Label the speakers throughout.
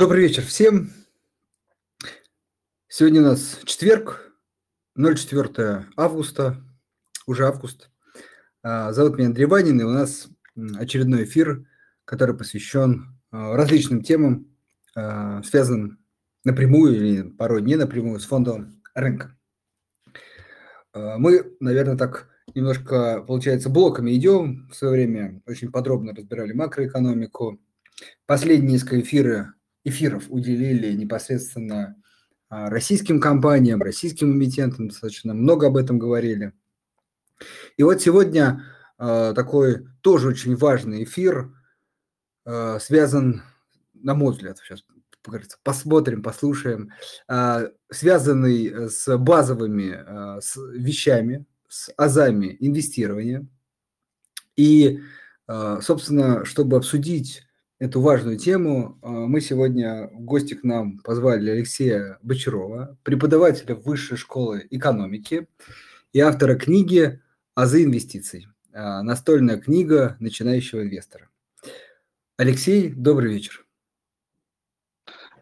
Speaker 1: Добрый вечер всем. Сегодня у нас четверг, 04 августа, уже август. А, зовут меня Андрей Ванин, и у нас очередной эфир, который посвящен а, различным темам, а, связанным напрямую или порой не напрямую с фондовым рынком. Мы, наверное, так немножко, получается, блоками идем. В свое время очень подробно разбирали макроэкономику. Последние несколько эфиры эфиров уделили непосредственно а, российским компаниям, российским эмитентам, достаточно много об этом говорили. И вот сегодня а, такой тоже очень важный эфир а, связан, на мой взгляд, сейчас посмотрим, послушаем, связанный с базовыми с вещами, с азами инвестирования. И, собственно, чтобы обсудить эту важную тему. А, мы сегодня в гости к нам позвали Алексея Бочарова, преподавателя Высшей школы экономики и автора книги «Азы инвестиций». А, настольная книга начинающего инвестора. Алексей, добрый вечер.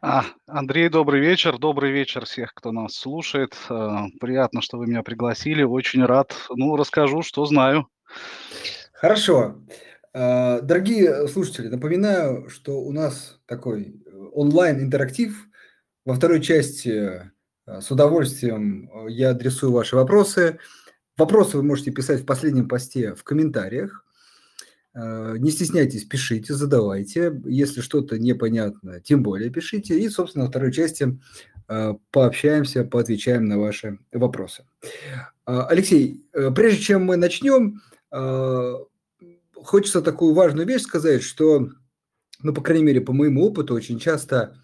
Speaker 2: А, Андрей, добрый вечер. Добрый вечер всех, кто нас слушает. А, приятно, что вы меня пригласили. Очень рад. Ну, расскажу, что знаю.
Speaker 1: Хорошо. А, дорогие слушатели, напоминаю, что у нас такой э, онлайн-интерактив. Во второй части э, с удовольствием э, я адресую ваши вопросы. Вопросы вы можете писать в последнем посте в комментариях. Не стесняйтесь, пишите, задавайте. Если что-то непонятно, тем более пишите. И, собственно, во второй части пообщаемся, поотвечаем на ваши вопросы. Алексей, прежде чем мы начнем, хочется такую важную вещь сказать, что, ну, по крайней мере, по моему опыту, очень часто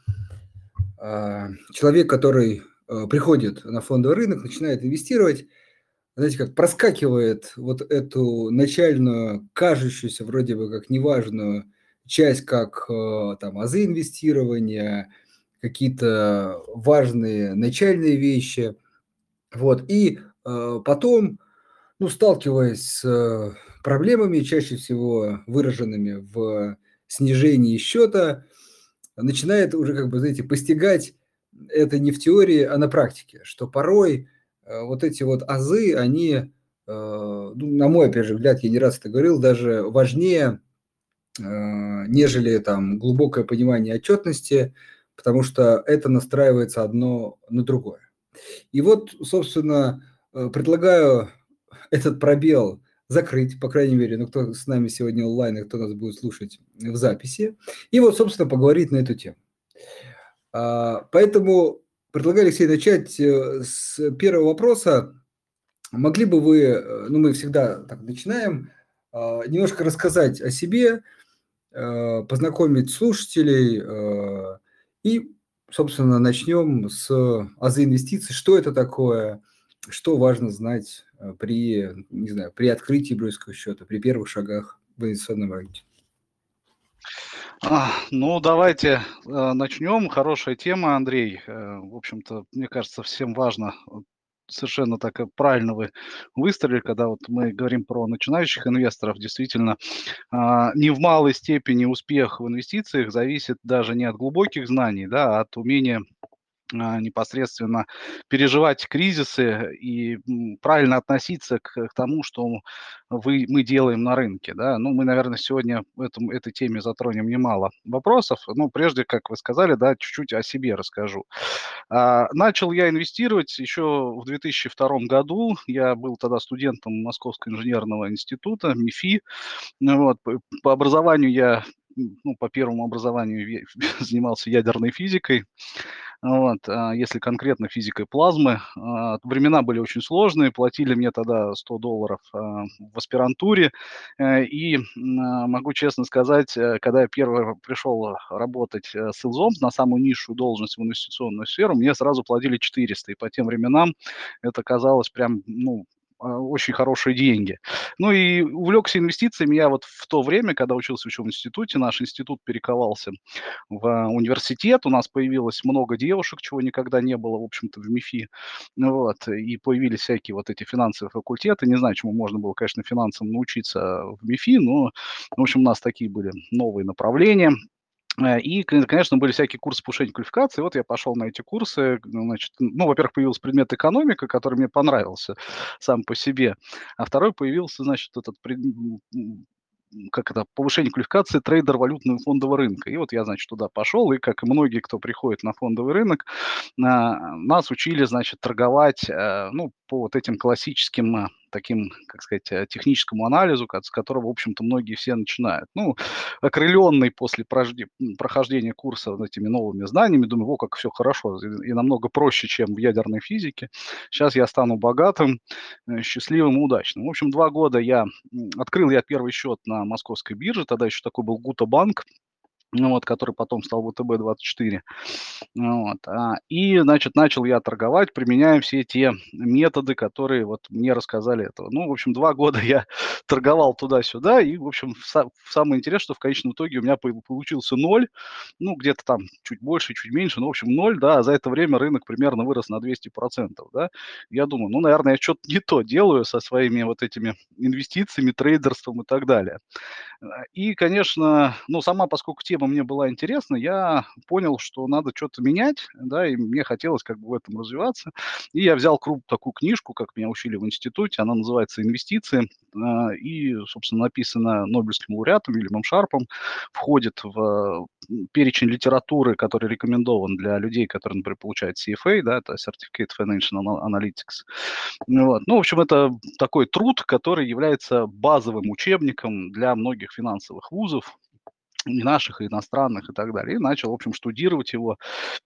Speaker 1: э, человек, который э, приходит на фондовый рынок, начинает инвестировать, знаете, как проскакивает вот эту начальную, кажущуюся вроде бы как неважную часть, как э, там азы инвестирования, какие-то важные начальные вещи, вот, и э, потом, ну, сталкиваясь с проблемами, чаще всего выраженными в снижении счета, начинает уже, как бы, знаете, постигать это не в теории, а на практике, что порой э, вот эти вот азы, они, э, ну, на мой, опять же, взгляд, я не раз это говорил, даже важнее, э, нежели там глубокое понимание отчетности, потому что это настраивается одно на другое. И вот, собственно, предлагаю этот пробел закрыть, по крайней мере, ну, кто с нами сегодня онлайн, и кто нас будет слушать в записи, и вот, собственно, поговорить на эту тему. А, поэтому предлагаю, Алексей, начать э, с первого вопроса. Могли бы вы, э, ну, мы всегда так начинаем, а, немножко рассказать о себе, э, познакомить слушателей и, собственно, начнем с азы инвестиций. Что это такое? Что важно знать при, не знаю, при открытии брокерского счета, при первых шагах в инвестиционном рынке?
Speaker 2: А, ну, давайте э, начнем. Хорошая тема, Андрей. Э, в общем-то, мне кажется, всем важно совершенно так правильно вы выстрелили, когда вот мы говорим про начинающих инвесторов, действительно, а, не в малой степени успех в инвестициях зависит даже не от глубоких знаний, да, а от умения непосредственно переживать кризисы и правильно относиться к, к тому, что вы, мы делаем на рынке. Да? Ну, мы, наверное, сегодня этом, этой теме затронем немало вопросов. Ну, прежде, как вы сказали, да, чуть-чуть о себе расскажу. А, начал я инвестировать еще в 2002 году. Я был тогда студентом Московского инженерного института, МИФИ. Вот, по, по образованию я ну, по первому образованию занимался ядерной физикой. Вот, а если конкретно физикой плазмы, а, времена были очень сложные, платили мне тогда 100 долларов а, в аспирантуре, э, и могу честно сказать, э, когда я первый пришел работать э, с Илзом на самую низшую должность в инвестиционную сферу, мне сразу платили 400, и по тем временам это казалось прям, ну, очень хорошие деньги. Ну и увлекся инвестициями. Я вот в то время, когда учился в институте, наш институт перековался в университет, у нас появилось много девушек, чего никогда не было, в общем-то, в МИФИ, вот, и появились всякие вот эти финансовые факультеты, не знаю, чему можно было, конечно, финансам научиться в МИФИ, но, в общем, у нас такие были новые направления, и, конечно, были всякие курсы повышения квалификации. Вот я пошел на эти курсы. Значит, ну, во-первых, появился предмет экономика, который мне понравился сам по себе. А второй появился, значит, этот как это, повышение квалификации трейдер валютного фондового рынка. И вот я, значит, туда пошел, и как и многие, кто приходит на фондовый рынок, нас учили, значит, торговать, э, ну, по вот этим классическим э, таким, как сказать, э, техническому анализу, с которого, в общем-то, многие все начинают. Ну, окрыленный после прохождения курса этими новыми знаниями, думаю, о, как все хорошо и намного проще, чем в ядерной физике. Сейчас я стану богатым, счастливым и удачным. В общем, два года я открыл я первый счет на московской бирже, тогда еще такой был Гута банк, ну, вот, который потом стал ВТБ-24. Вот. А, и, значит, начал я торговать, применяя все те методы, которые вот мне рассказали этого. Ну, в общем, два года я торговал туда-сюда, и, в общем, самое интересное, что в конечном итоге у меня получился ноль, ну, где-то там чуть больше, чуть меньше, ну, в общем, ноль, да, а за это время рынок примерно вырос на 200%, да. Я думаю, ну, наверное, я что-то не то делаю со своими вот этими инвестициями, трейдерством и так далее. И, конечно, ну, сама, поскольку тема мне была интересна, я понял, что надо что-то менять, да, и мне хотелось как бы в этом развиваться. И я взял круг, такую книжку, как меня учили в институте, она называется «Инвестиции», а, и, собственно, написана Нобелевским лауреатом Вильямом Шарпом, входит в перечень литературы, который рекомендован для людей, которые, например, получают CFA, да, это Certificate Financial Analytics. Вот. Ну, в общем, это такой труд, который является базовым учебником для многих финансовых вузов, и наших, и иностранных, и так далее. И начал, в общем, штудировать его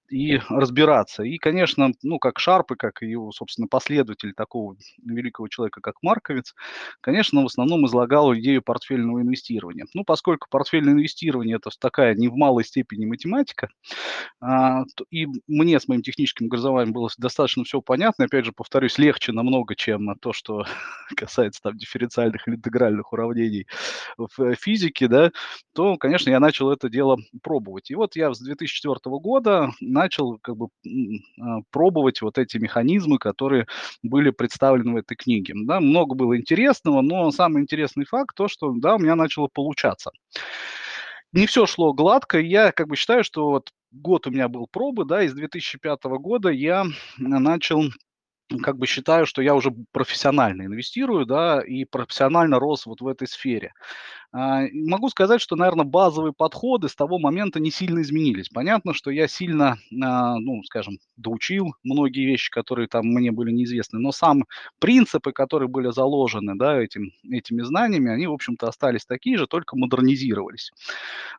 Speaker 2: и разбираться. И, конечно, ну, как Шарп, и как его, собственно, последователь такого великого человека, как Марковец, конечно, в основном излагал идею портфельного инвестирования. Ну, поскольку портфельное инвестирование – это такая не в малой степени математика, а, и мне с моим техническим образованием было достаточно все понятно, опять же, повторюсь, легче намного, чем то, что касается там дифференциальных или интегральных уравнений в физике, да, то, конечно, конечно, я начал это дело пробовать. И вот я с 2004 года начал как бы а, пробовать вот эти механизмы, которые были представлены в этой книге. Да, много было интересного, но самый интересный факт то, что да, у меня начало получаться. Не все шло гладко, я как бы считаю, что вот год у меня был пробы, да, из 2005 года я начал как бы считаю, что я уже профессионально инвестирую, да, и профессионально рос вот в этой сфере. А, могу сказать, что, наверное, базовые подходы с того момента не сильно изменились. Понятно, что я сильно, а, ну, скажем, доучил многие вещи, которые там мне были неизвестны, но сам принципы, которые были заложены, да, этим, этими знаниями, они, в общем-то, остались такие же, только модернизировались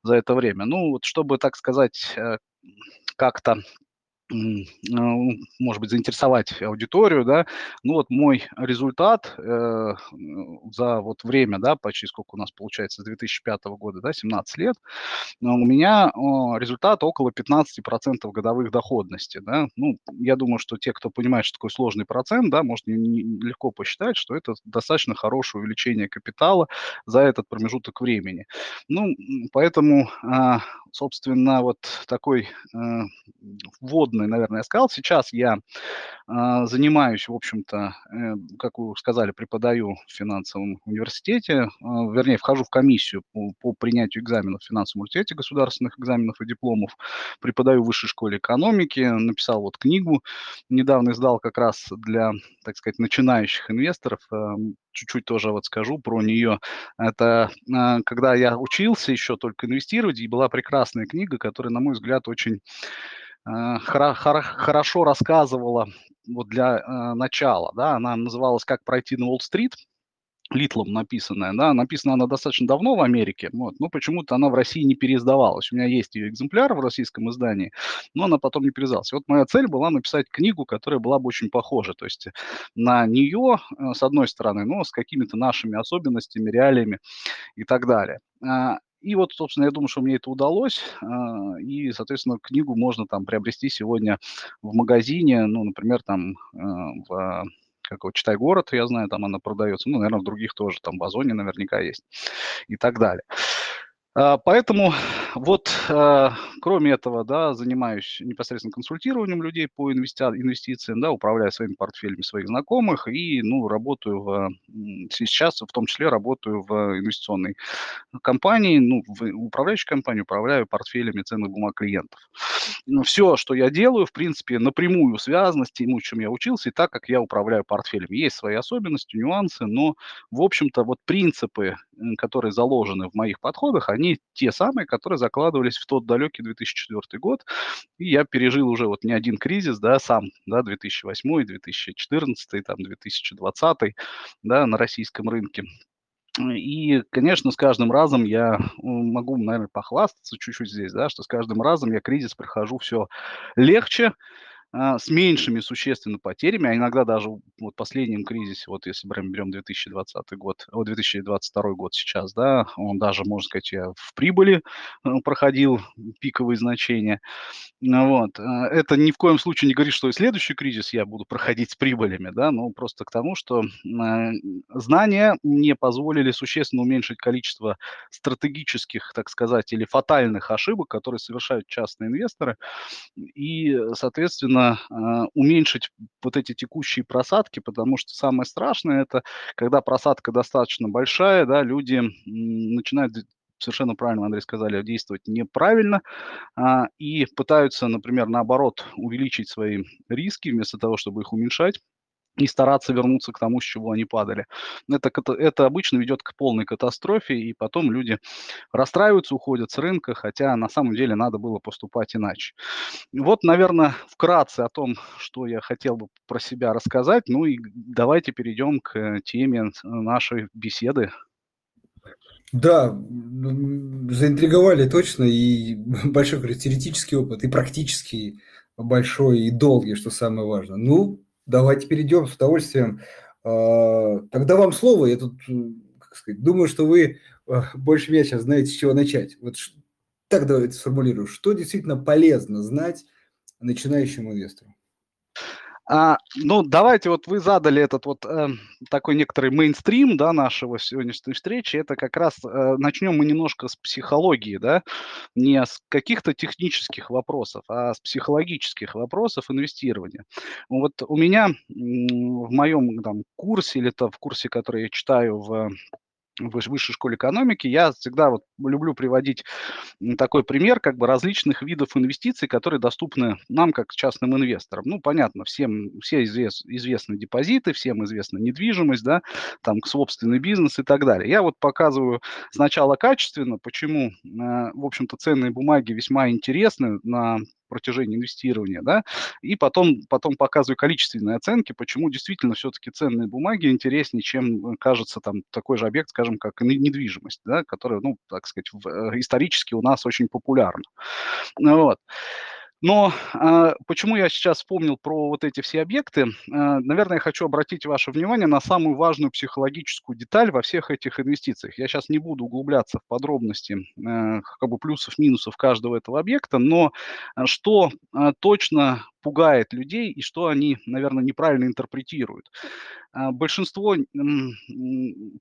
Speaker 2: за это время. Ну, вот чтобы, так сказать, э, как-то может быть, заинтересовать аудиторию, да. Ну вот мой результат э, за вот время, да, почти сколько у нас получается, с 2005 года, да, 17 лет, у меня о, результат около 15% годовых доходности, да. Ну, я думаю, что те, кто понимает, что такое сложный процент, да, может легко посчитать, что это достаточно хорошее увеличение капитала за этот промежуток времени. Ну, поэтому, э, собственно, вот такой э, вводный подобное, наверное, я сказал. Сейчас я э, занимаюсь, в общем-то, э, как вы сказали, преподаю в финансовом университете, э, вернее, вхожу в комиссию по, по принятию экзаменов в финансовом университете, государственных экзаменов и дипломов, преподаю в высшей школе экономики, написал вот книгу, недавно издал как раз для, так сказать, начинающих инвесторов, э, чуть-чуть тоже вот скажу про нее. Это э, когда я учился еще только инвестировать, и была прекрасная книга, которая, на мой взгляд, очень хорошо рассказывала вот для э, начала, да, она называлась «Как пройти на Уолл-стрит», Литлом написанная, да, написана она достаточно давно в Америке, вот, но почему-то она в России не переиздавалась. У меня есть ее экземпляр в российском издании, но она потом не переиздалась. вот моя цель была написать книгу, которая была бы очень похожа, то есть на нее, э, с одной стороны, но с какими-то нашими особенностями, реалиями и так далее. И вот, собственно, я думаю, что мне это удалось. А, и, соответственно, книгу можно там приобрести сегодня в магазине, ну, например, там а, в как вот «Читай город», я знаю, там она продается, ну, наверное, в других тоже, там в Озоне наверняка есть и так далее. А, поэтому вот, а, кроме этого, да, занимаюсь непосредственно консультированием людей по инвести- инвестициям, да, управляю своими портфелями своих знакомых и, ну, работаю в, сейчас в том числе работаю в инвестиционной компании, ну, в управляющей компании, управляю портфелями ценных бумаг клиентов. Ну, все, что я делаю, в принципе, напрямую связано с тем, чем я учился, и так, как я управляю портфелями. Есть свои особенности, нюансы, но, в общем-то, вот принципы, которые заложены в моих подходах, они те самые, которые закладывались в тот далекий 2004 год. И я пережил уже вот не один кризис, да, сам, да, 2008, 2014, там, 2020, да, на российском рынке. И, конечно, с каждым разом я могу, наверное, похвастаться чуть-чуть здесь, да, что с каждым разом я кризис прохожу все легче, с меньшими существенно потерями, а иногда даже вот в последнем кризисе, вот если прям берем 2020 год, о, 2022 год сейчас, да, он даже, можно сказать, в прибыли э, проходил пиковые значения. Ну вот. Э, это ни в коем случае не говорит, что и следующий кризис я буду проходить с прибылями, да, но просто к тому, что э, знания мне позволили существенно уменьшить количество стратегических, так сказать, или фатальных ошибок, которые совершают частные инвесторы, и, соответственно, э, уменьшить вот эти текущие просадки, потому что самое страшное это, когда просадка достаточно большая, да, люди начинают совершенно правильно, Андрей, сказали, действовать неправильно а, и пытаются, например, наоборот, увеличить свои риски вместо того, чтобы их уменьшать и стараться вернуться к тому, с чего они падали. Это, это обычно ведет к полной катастрофе, и потом люди расстраиваются, уходят с рынка, хотя на самом деле надо было поступать иначе. Вот, наверное, вкратце о том, что я хотел бы про себя рассказать. Ну и давайте перейдем к теме нашей беседы.
Speaker 1: Да, заинтриговали точно, и большой, теоретический опыт, и практический большой, и долгий, что самое важное. Ну, давайте перейдем с удовольствием. А, тогда вам слово, я тут, как сказать, думаю, что вы а, больше меня сейчас знаете, с чего начать. Вот так давайте сформулирую, что действительно полезно знать начинающему инвестору?
Speaker 2: А, ну, давайте вот вы задали этот вот э, такой некоторый мейнстрим, да, нашего сегодняшней встречи. Это как раз э, начнем мы немножко с психологии, да, не с каких-то технических вопросов, а с психологических вопросов инвестирования. Вот у меня в моем там курсе или то в курсе, который я читаю в в высшей школе экономики, я всегда вот люблю приводить такой пример как бы различных видов инвестиций, которые доступны нам как частным инвесторам. Ну, понятно, всем все извест, известны депозиты, всем известна недвижимость, да, там собственный бизнес и так далее. Я вот показываю сначала качественно, почему, э, в общем-то, ценные бумаги весьма интересны на протяжении инвестирования, да, и потом, потом показываю количественные оценки, почему действительно все-таки ценные бумаги интереснее, чем э, кажется там такой же объект, скажем, как недвижимость, да, которая, ну, так сказать, в, э, исторически у нас очень популярна. Вот. Но а, почему я сейчас вспомнил про вот эти все объекты? А, наверное, я хочу обратить ваше внимание на самую важную психологическую деталь во всех этих инвестициях. Я сейчас не буду углубляться в подробности а, как бы плюсов, минусов каждого этого объекта, но что а, точно пугает людей и что они, наверное, неправильно интерпретируют. А, большинство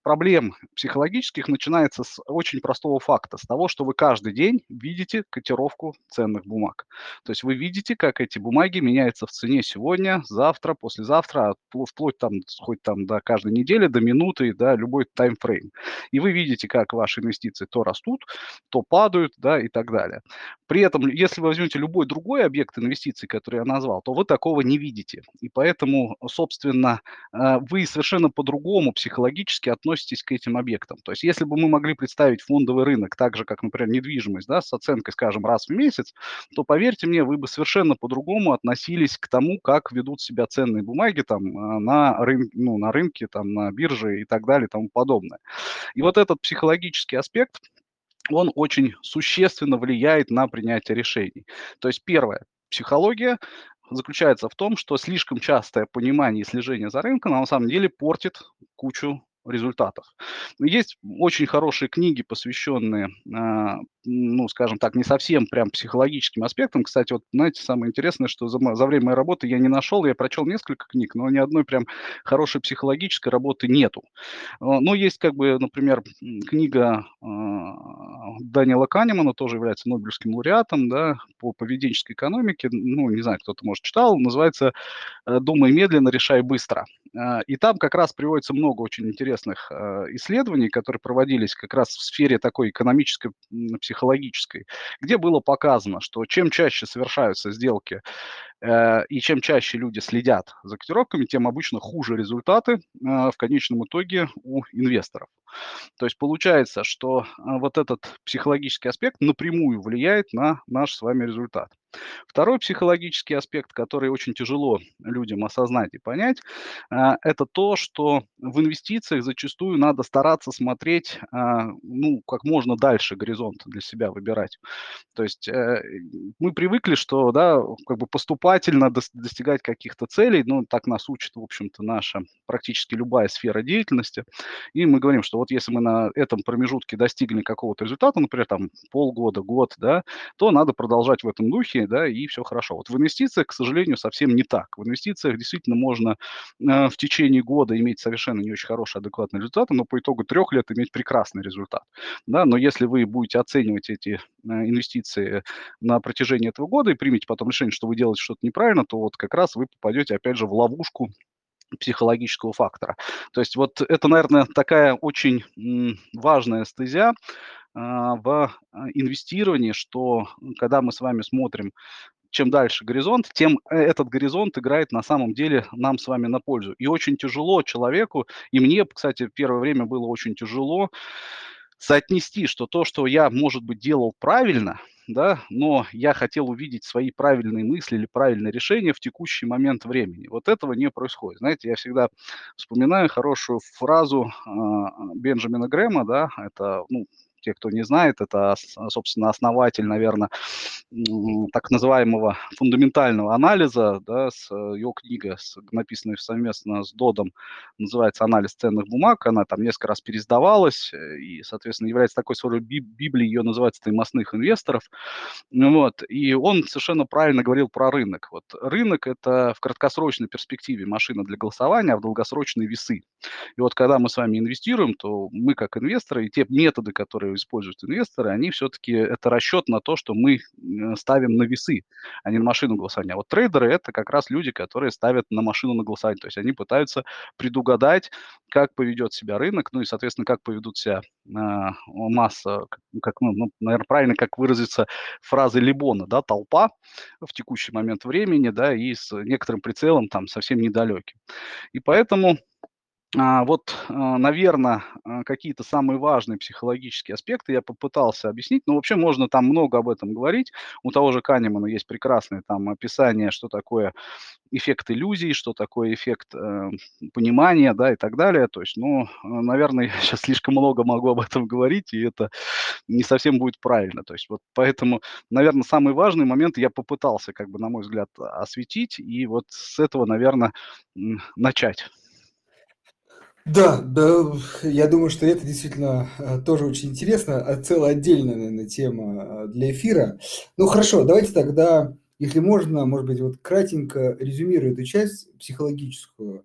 Speaker 2: проблем психологических начинается с очень простого факта, с того, что вы каждый день видите котировку ценных бумаг. То есть вы видите, как эти бумаги меняются в цене сегодня, завтра, послезавтра, вплоть там, хоть там до каждой недели, до минуты, да, любой таймфрейм. И вы видите, как ваши инвестиции то растут, то падают, да, и так далее. При этом, если вы возьмете любой другой объект инвестиций, который я назвал, то вы такого не видите. И поэтому, собственно, э, вы совершенно по-другому психологически относитесь к этим объектам. То есть если бы мы могли представить фондовый рынок так же, как, например, недвижимость, да, с оценкой, скажем, раз в месяц, то, поверьте мне, вы бы совершенно по-другому относились к тому, как ведут себя ценные бумаги там, э, на, рын, ну, на рынке, там, на бирже и так далее и тому подобное. И вот этот психологический аспект, он очень существенно влияет на принятие решений. То есть первое, психология заключается в том, что слишком частое понимание и слежение за рынком на самом деле портит кучу результатов. Есть очень хорошие книги, посвященные, а, ну, скажем так, не совсем прям психологическим аспектам. Кстати, вот, знаете, самое интересное, что за, за время моей работы я не нашел, я прочел несколько книг, но ни одной прям хорошей психологической работы нету. А, но есть, как бы, например, книга а, Данила Канемана, тоже является Нобелевским лауреатом, да, по поведенческой экономике, ну, не знаю, кто-то, может, читал, называется э, «Думай медленно, решай быстро». И там как раз приводится много очень интересных исследований, которые проводились как раз в сфере такой экономической, психологической, где было показано, что чем чаще совершаются сделки Э, и чем чаще люди следят за котировками, тем обычно хуже результаты э, в конечном итоге у инвесторов. То есть получается, что э, вот этот психологический аспект напрямую влияет на наш с вами результат. Второй психологический аспект, который очень тяжело людям осознать и понять, это то, что в инвестициях зачастую надо стараться смотреть, ну, как можно дальше горизонт для себя выбирать. То есть мы привыкли, что, да, как бы поступательно достигать каких-то целей. Ну, так нас учит, в общем-то, наша практически любая сфера деятельности. И мы говорим, что вот если мы на этом промежутке достигли какого-то результата, например, там полгода, год, да, то надо продолжать в этом духе, да, и все хорошо. Вот в инвестициях, к сожалению, совсем не так. В инвестициях действительно можно э, в течение года иметь совершенно не очень хорошие, адекватные результаты, но по итогу трех лет иметь прекрасный результат. Да, но если вы будете оценивать эти э, инвестиции на протяжении этого года и примете потом решение, что вы делаете что что-то неправильно, то вот как раз вы попадете, опять же, в ловушку психологического фактора. То есть вот это, наверное, такая очень важная стезя в а, инвестировании, что когда мы с вами смотрим чем дальше горизонт, тем э, этот горизонт играет на самом деле нам с вами на пользу. И очень тяжело человеку, и мне, кстати, первое время было очень тяжело соотнести, что то, что я, может быть, делал правильно – да, но я хотел увидеть свои правильные мысли или правильные решения в текущий момент времени. Вот этого не происходит. Знаете, я всегда вспоминаю хорошую фразу э, Бенджамина Грэма, да, это, ну, те, кто не знает, это, собственно, основатель, наверное, так называемого фундаментального анализа, да, с его книга, с, написанная совместно с Додом, называется «Анализ ценных бумаг», она там несколько раз пересдавалась э, и, соответственно, является такой своей библией, ее называется «Таймостных инвесторов», вот, и он совершенно правильно говорил про рынок. Вот рынок – это в краткосрочной перспективе машина для голосования, а в долгосрочной – весы. И вот когда мы с вами инвестируем, то мы как инвесторы и те методы, которые используют инвесторы, они все-таки это расчет на то, что мы э, ставим на весы, а не на машину голосования. А вот трейдеры это как раз люди, которые ставят на машину на голосование. То есть они пытаются предугадать, как поведет себя рынок, ну и, соответственно, как поведут себя э, масса, как, ну, ну, наверное, правильно, как выразиться фразой Либона, да, толпа в текущий момент времени, да, и с некоторым прицелом там совсем недалеким. И поэтому вот, а, наверное, а, какие-то самые важные психологические аспекты я попытался объяснить. Но вообще можно там много об этом говорить. У того же Канемана есть прекрасное там описание, что такое эффект иллюзий, что такое эффект э, понимания, да, и так далее. То есть, ну, наверное, я сейчас слишком много могу об этом говорить, и это не совсем будет правильно. То есть, вот поэтому, наверное, самый важный момент я попытался, как бы, на мой взгляд, осветить, и вот с этого, наверное, начать.
Speaker 1: Да, да, я думаю, что это действительно э, тоже очень интересно, а целая отдельная, наверное, тема э, для эфира. Ну хорошо, давайте тогда, если можно, может быть, вот кратенько резюмирую эту часть психологическую,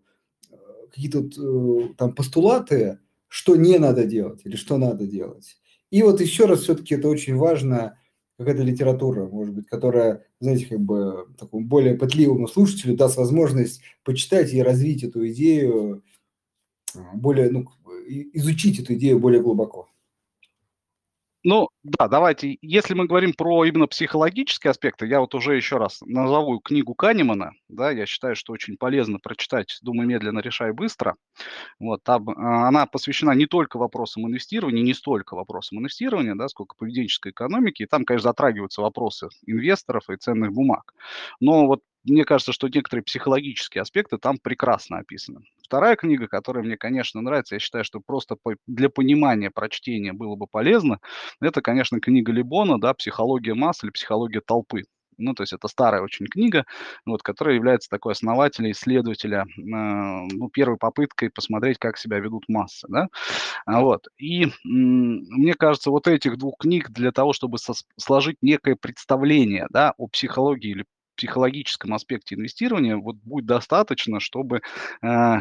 Speaker 1: э, какие-то вот, там постулаты, что не надо делать или что надо делать. И вот еще раз, все-таки это очень важно, какая-то литература, может быть, которая, знаете, как бы такому более пытливому слушателю даст возможность почитать и развить эту идею более, ну, изучить эту идею более глубоко.
Speaker 2: Ну, да, давайте, если мы говорим про именно психологические аспекты, я вот уже еще раз назову книгу Канемана, да, я считаю, что очень полезно прочитать «Думай медленно, решай быстро». Вот, там а, она посвящена не только вопросам инвестирования, не столько вопросам инвестирования, да, сколько поведенческой экономики, и там, конечно, затрагиваются вопросы инвесторов и ценных бумаг. Но вот мне кажется, что некоторые психологические аспекты там прекрасно описаны. Вторая книга, которая мне, конечно, нравится, я считаю, что просто для понимания прочтения было бы полезно, это, конечно, книга Либона, да, «Психология масс» или «Психология толпы». Ну, то есть это старая очень книга, вот, которая является такой основателем, исследователя, э, ну, первой попыткой посмотреть, как себя ведут массы, да. А, вот. И мне кажется, вот этих двух книг для того, чтобы сложить некое представление, да, о психологии или психологическом аспекте инвестирования вот будет достаточно, чтобы э,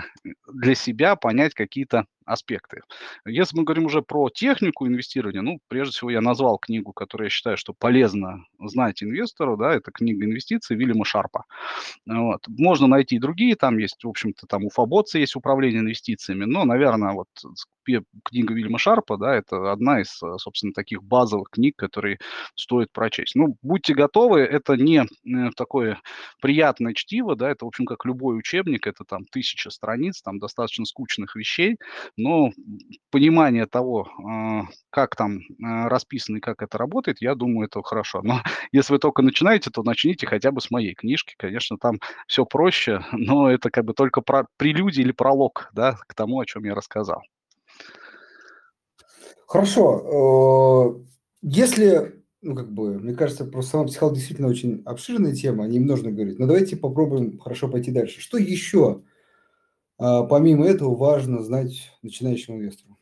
Speaker 2: для себя понять какие-то аспекты. Если мы говорим уже про технику инвестирования, ну, прежде всего, я назвал книгу, которую я считаю, что полезно знать инвестору, да, это книга инвестиций Вильяма Шарпа. Вот. Можно найти и другие, там есть, в общем-то, там у Фабоца есть управление инвестициями, но, наверное, вот книга Вильяма Шарпа, да, это одна из, собственно, таких базовых книг, которые стоит прочесть. Ну, будьте готовы, это не э, такое приятное чтиво, да, это, в общем, как любой учебник, это там тысяча страниц, там достаточно скучных вещей, но понимание того, а, как там а, расписано и как это работает, я думаю, это хорошо. Но если вы только начинаете, то начните хотя бы с моей книжки. Конечно, там все проще, но это как бы только про прелюдия или пролог да, к тому, о чем я рассказал.
Speaker 1: Хорошо. Э, если, ну, как бы, мне кажется, просто сама психология действительно очень обширная тема, о ней можно говорить. Но давайте попробуем хорошо пойти дальше. Что еще помимо этого важно знать начинающему инвестору?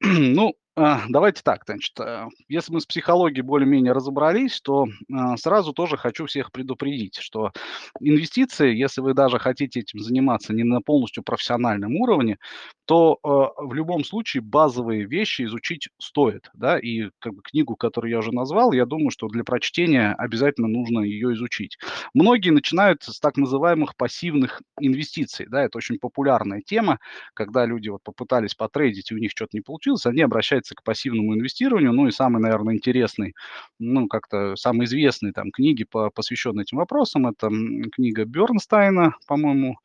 Speaker 2: Ну, а, давайте так, значит, э, если мы с психологией более-менее разобрались, то а, сразу тоже хочу всех предупредить, что инвестиции, если вы даже хотите этим заниматься не на полностью профессиональном уровне, то э, в любом случае базовые вещи изучить стоит, да, и как бы книгу, которую я уже назвал, я думаю, что для прочтения обязательно нужно ее изучить. Многие начинают с так называемых пассивных инвестиций, да, это очень популярная тема, когда люди вот попытались потрейдить, и у них что-то не получилось, они обращаются обращается к пассивному инвестированию. Ну и самый, наверное, интересный, ну как-то самый известный там книги, по, посвященные этим вопросам, это книга Бернстайна, по-моему,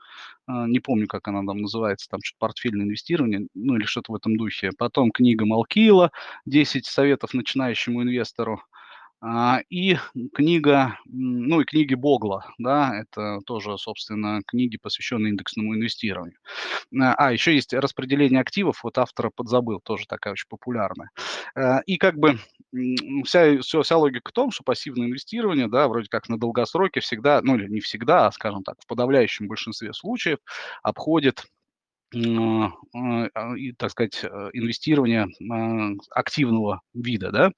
Speaker 2: а, не помню, как она там называется, там что-то портфельное инвестирование, ну или что-то в этом духе. Потом книга Малкила «10 советов начинающему инвестору». А, и книга, ну и книги Богла, да, это тоже, собственно, книги, посвященные индексному инвестированию. А, еще есть распределение активов, вот автора подзабыл, тоже такая очень популярная. А, и как бы вся, вся, вся логика в том, что пассивное инвестирование, да, вроде как на долгосроке всегда, ну или не всегда, а, скажем так, в подавляющем большинстве случаев обходит и, так сказать, э, инвестирования активного вида, да,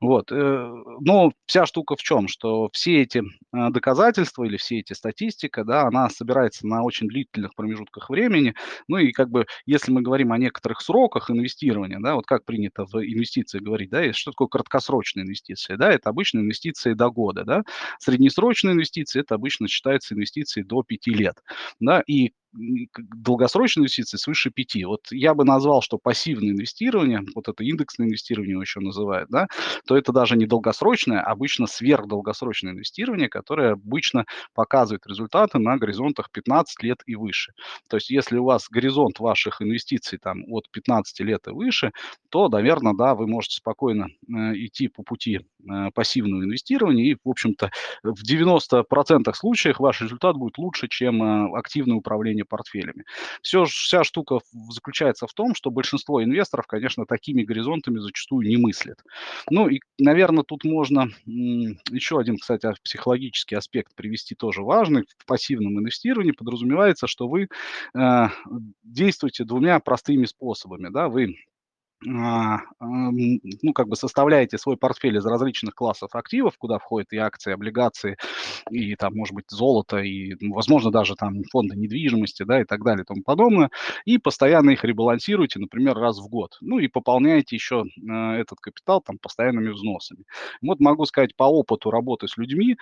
Speaker 2: вот. Э, но вся штука в чем, что все эти а, доказательства или все эти статистика, да, она собирается на очень длительных промежутках времени, ну и как бы, если мы говорим о некоторых сроках инвестирования, да, вот как принято в инвестиции говорить, да, что такое краткосрочные инвестиции, да, это обычно инвестиции до года, да, среднесрочные инвестиции, это обычно считается инвестиции до 5 лет, да, и долгосрочные инвестиции свыше 5. Вот я бы назвал, что пассивное инвестирование, вот это индексное инвестирование его еще называют, да, то это даже не долгосрочное, а обычно сверхдолгосрочное инвестирование, которое обычно показывает результаты на горизонтах 15 лет и выше. То есть если у вас горизонт ваших инвестиций там от 15 лет и выше, то, наверное, да, вы можете спокойно э, идти по пути э, пассивного инвестирования и, в общем-то, в 90% случаев ваш результат будет лучше, чем э, активное управление портфелями. Все, вся штука заключается в том, что большинство инвесторов, конечно, такими горизонтами зачастую не мыслят. Ну и, наверное, тут можно еще один, кстати, психологический аспект привести тоже важный. В пассивном инвестировании подразумевается, что вы э, действуете двумя простыми способами. Да? Вы а, ну, как бы составляете свой портфель из различных классов активов, куда входят и акции, и облигации, и там, может быть, золото, и, возможно, даже там фонды недвижимости, да, и так далее, и тому подобное, и постоянно их ребалансируете, например, раз в год. Ну, и пополняете еще э, этот капитал там постоянными взносами. Вот могу сказать по опыту работы с людьми,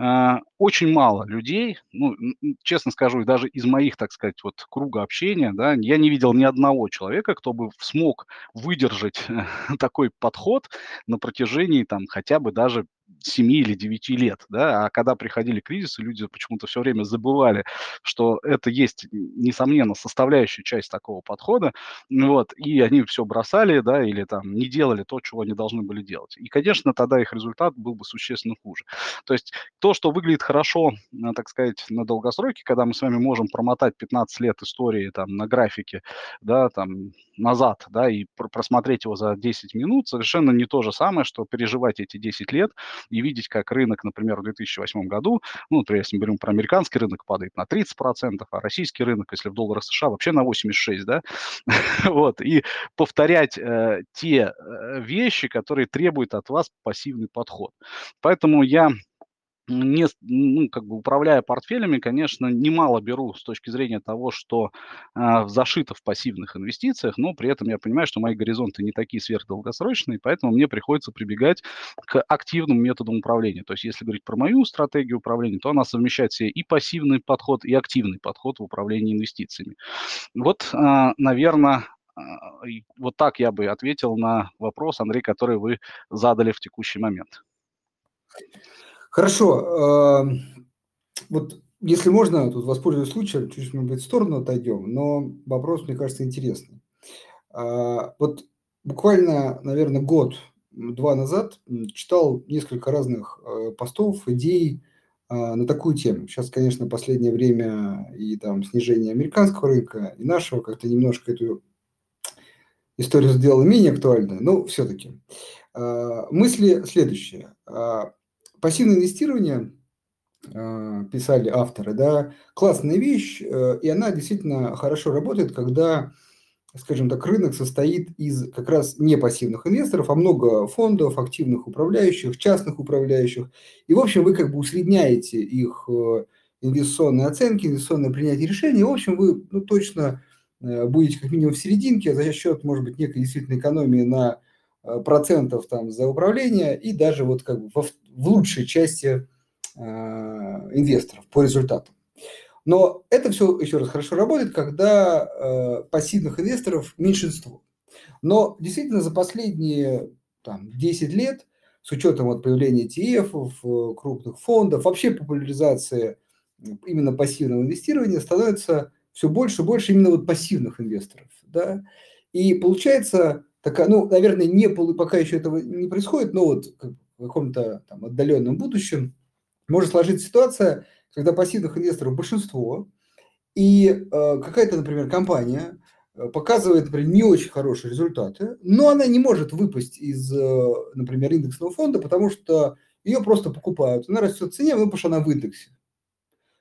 Speaker 2: э, очень мало людей, ну, честно скажу, даже из моих, так сказать, вот круга общения, да, я не видел ни одного человека, кто бы смог выдержать такой подход на протяжении там хотя бы даже 7 или 9 лет, да, а когда приходили кризисы, люди почему-то все время забывали, что это есть, несомненно, составляющая часть такого подхода, вот, и они все бросали, да, или там не делали то, чего они должны были делать. И, конечно, тогда их результат был бы существенно хуже. То есть то, что выглядит хорошо, так сказать, на долгосроке, когда мы с вами можем промотать 15 лет истории там на графике, да, там назад, да, и просмотреть его за 10 минут, совершенно не то же самое, что переживать эти 10 лет и видеть, как рынок, например, в 2008 году, ну, например, если мы говорим про американский рынок, падает на 30%, а российский рынок, если в долларах США, вообще на 86, да, вот, и повторять э, те э, вещи, которые требуют от вас пассивный подход. Поэтому я не, ну, как бы управляя портфелями, конечно, немало беру с точки зрения того, что э, зашито в пассивных инвестициях, но при этом я понимаю, что мои горизонты не такие сверхдолгосрочные, поэтому мне приходится прибегать к активным методам управления. То есть, если говорить про мою стратегию управления, то она совмещает себе и пассивный подход, и активный подход в управлении инвестициями. Вот, э, наверное, вот так я бы ответил на вопрос, Андрей, который вы задали в текущий момент.
Speaker 1: Хорошо. Вот если можно, тут воспользуюсь случаем, чуть, может быть, в сторону отойдем, но вопрос, мне кажется, интересный. А, вот буквально, наверное, год-два назад читал несколько разных э, постов, идей а, на такую тему. Сейчас, конечно, последнее время и там снижение американского рынка, и нашего как-то немножко эту историю сделала менее актуальной, но все-таки. А, мысли следующие пассивное инвестирование, а, писали авторы, да, классная вещь, э, и она действительно хорошо работает, когда, скажем так, рынок состоит из как раз не пассивных инвесторов, а много фондов, активных управляющих, частных управляющих. И, в общем, вы как бы усредняете их э, инвестиционные оценки, инвестиционное принятие решений. В общем, вы ну, точно э, будете как минимум в серединке за счет, может быть, некой действительно экономии на Э, процентов там за управление и даже вот как бы в, в лучшей части э, инвесторов по результатам. Но это все, еще раз, хорошо работает, когда э, пассивных инвесторов меньшинство. Но действительно за последние там, 10 лет, с учетом вот появления ETF, э, крупных фондов, вообще популяризация именно пассивного инвестирования становится все больше и больше именно вот пассивных инвесторов. Да? И получается, такая, ну, наверное, не, пока еще этого не происходит, но вот в каком-то там отдаленном будущем может сложиться ситуация, когда пассивных инвесторов большинство, и э, какая-то, например, компания э, показывает, например, не очень хорошие результаты, но она не может выпасть из, э, например, индексного фонда, потому что ее просто покупают. Она растет в цене, потому что она в индексе.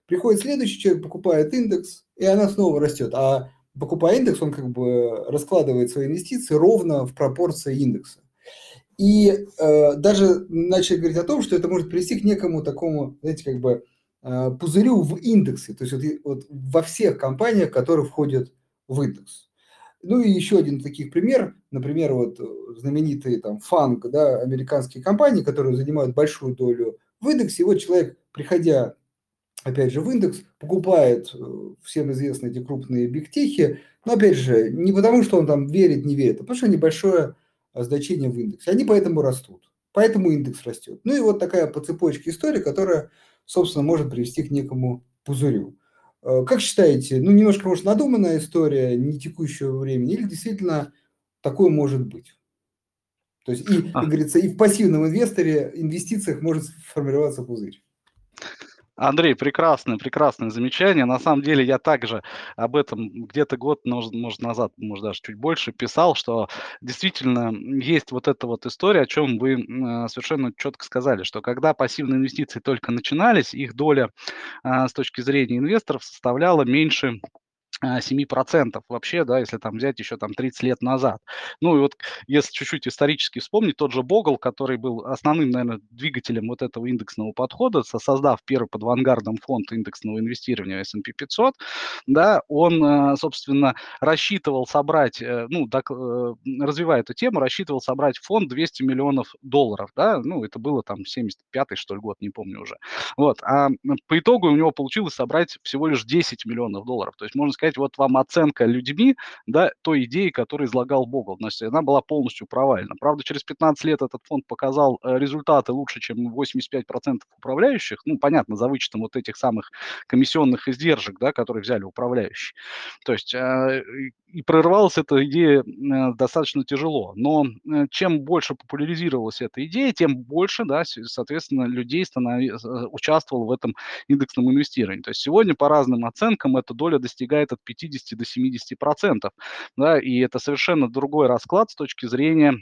Speaker 1: Приходит следующий человек, покупает индекс, и она снова растет. А покупая индекс, он как бы раскладывает свои инвестиции ровно в пропорции индекса. И э, даже начали говорить о том, что это может привести к некому такому, знаете, как бы э, пузырю в индексе, то есть вот, вот во всех компаниях, которые входят в индекс. Ну и еще один таких пример, например, вот знаменитые там фанк, да, американские компании, которые занимают большую долю в индексе, и вот человек, приходя опять же, в индекс, покупает э, всем известные эти крупные бигтехи, но, опять же, не потому, что он там верит, не верит, а потому что небольшое э, значение в индексе. Они поэтому растут. Поэтому индекс растет. Ну и вот такая по цепочке история, которая, собственно, может привести к некому пузырю. Э, как считаете, ну, немножко, может, надуманная история, не текущего времени, или действительно такое может быть? То есть, и, как говорится, и в пассивном инвесторе, инвестициях может формироваться пузырь.
Speaker 2: Андрей, прекрасное, прекрасное замечание. На самом деле я также об этом где-то год, может, назад, может, даже чуть больше писал, что действительно есть вот эта вот история, о чем вы совершенно четко сказали, что когда пассивные инвестиции только начинались, их доля э, с точки зрения инвесторов составляла меньше 7% вообще, да, если там взять еще там 30 лет назад. Ну и вот если чуть-чуть исторически вспомнить, тот же Богл, который был основным, наверное, двигателем вот этого индексного подхода, создав первый под авангардом фонд индексного инвестирования S&P 500, да, он, э, собственно, рассчитывал собрать, э, ну, так, э, развивая эту тему, рассчитывал собрать фонд 200 миллионов долларов, да, ну, это было там 75-й, что ли, год, не помню уже. Вот, а по итогу у него получилось собрать всего лишь 10 миллионов долларов, то есть можно сказать, сказать, вот вам оценка людьми, да, той идеи, которую излагал Богл. Значит, она была полностью провальна. Правда, через 15 лет этот фонд показал э, результаты лучше, чем 85% управляющих. Ну, понятно, за вычетом вот этих самых комиссионных издержек, да, которые взяли управляющие. То есть э, и прорывалась эта идея э, достаточно тяжело. Но э, чем больше популяризировалась эта идея, тем больше, да, соответственно, людей станов... Э, участвовало в этом индексном инвестировании. То есть сегодня по разным оценкам эта доля достигает от 50 до 70 процентов, да, и это совершенно другой расклад с точки зрения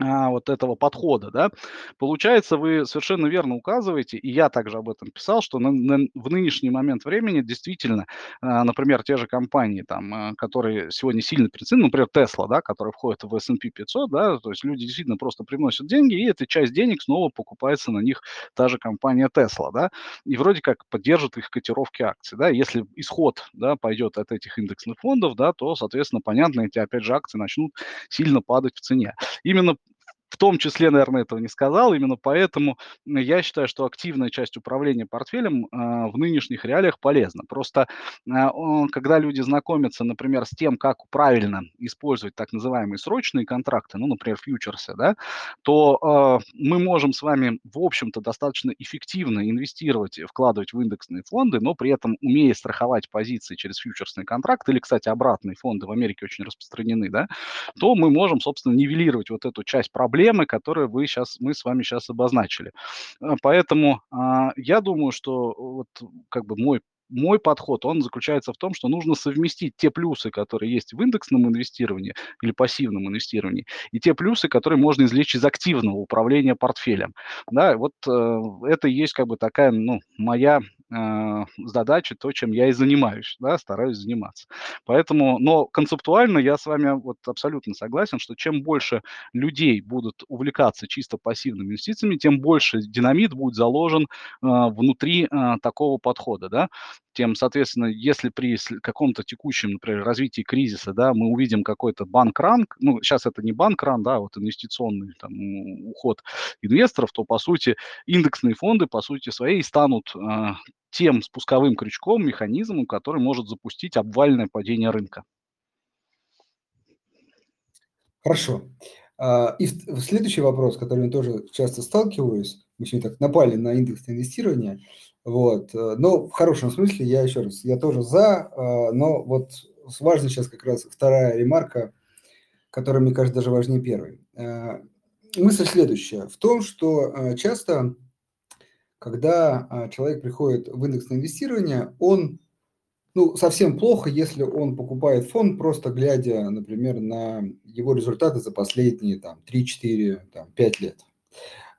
Speaker 2: вот этого подхода, да. Получается, вы совершенно верно указываете, и я также об этом писал, что на, на, в нынешний момент времени действительно, а, например, те же компании, там, а, которые сегодня сильно прицены, например, Tesla, да, которая входит в S&P 500, да, то есть люди действительно просто приносят деньги, и эта часть денег снова покупается на них та же компания Tesla, да, и вроде как поддержит их котировки акций, да, если исход, да, пойдет от этих индексных фондов, да, то, соответственно, понятно, эти, опять же, акции начнут сильно падать в цене. Именно в том числе, наверное, этого не сказал. Именно поэтому я считаю, что активная часть управления портфелем а, в нынешних реалиях полезна. Просто а, когда люди знакомятся, например, с тем, как правильно использовать так называемые срочные контракты, ну, например, фьючерсы, да, то а, мы можем с вами, в общем-то, достаточно эффективно инвестировать, вкладывать в индексные фонды, но при этом умея страховать позиции через фьючерсные контракты, или, кстати, обратные фонды в Америке очень распространены, да, то мы можем, собственно, нивелировать вот эту часть проблем, проблемы, которые вы сейчас, мы с вами сейчас обозначили. Э, поэтому а, я думаю, что вот как бы мой мой подход, он заключается в том, что нужно совместить те плюсы, которые есть в индексном инвестировании или пассивном инвестировании, и те плюсы, которые можно извлечь из активного управления портфелем. Да, вот э, это и есть как бы такая, ну, моя э, задача, то, чем я и занимаюсь, да, стараюсь заниматься. Поэтому, но концептуально я с вами вот абсолютно согласен, что чем больше людей будут увлекаться чисто пассивными инвестициями, тем больше динамит будет заложен э, внутри э, такого подхода, да, тем, соответственно, если при каком-то текущем, например, развитии кризиса, да, мы увидим какой-то банк-ран, ну, сейчас это не банк-ран, да, вот инвестиционный там, уход инвесторов, то, по сути, индексные фонды, по сути своей, станут э, тем спусковым крючком, механизмом, который может запустить обвальное падение рынка.
Speaker 1: Хорошо. А, и следующий вопрос, с которым я тоже часто сталкиваюсь, мы сегодня так напали на индексное инвестирование, вот, э, но в хорошем смысле, я еще раз, я тоже за, а, но вот важна сейчас как раз вторая ремарка, которая, мне кажется, даже важнее первой. Э, мысль следующая, в том, что э, часто когда а, человек приходит в индексное инвестирование, он ну, совсем плохо, если он покупает фонд, просто глядя, например, на его результаты за последние там, 3, 4, там, 5 лет.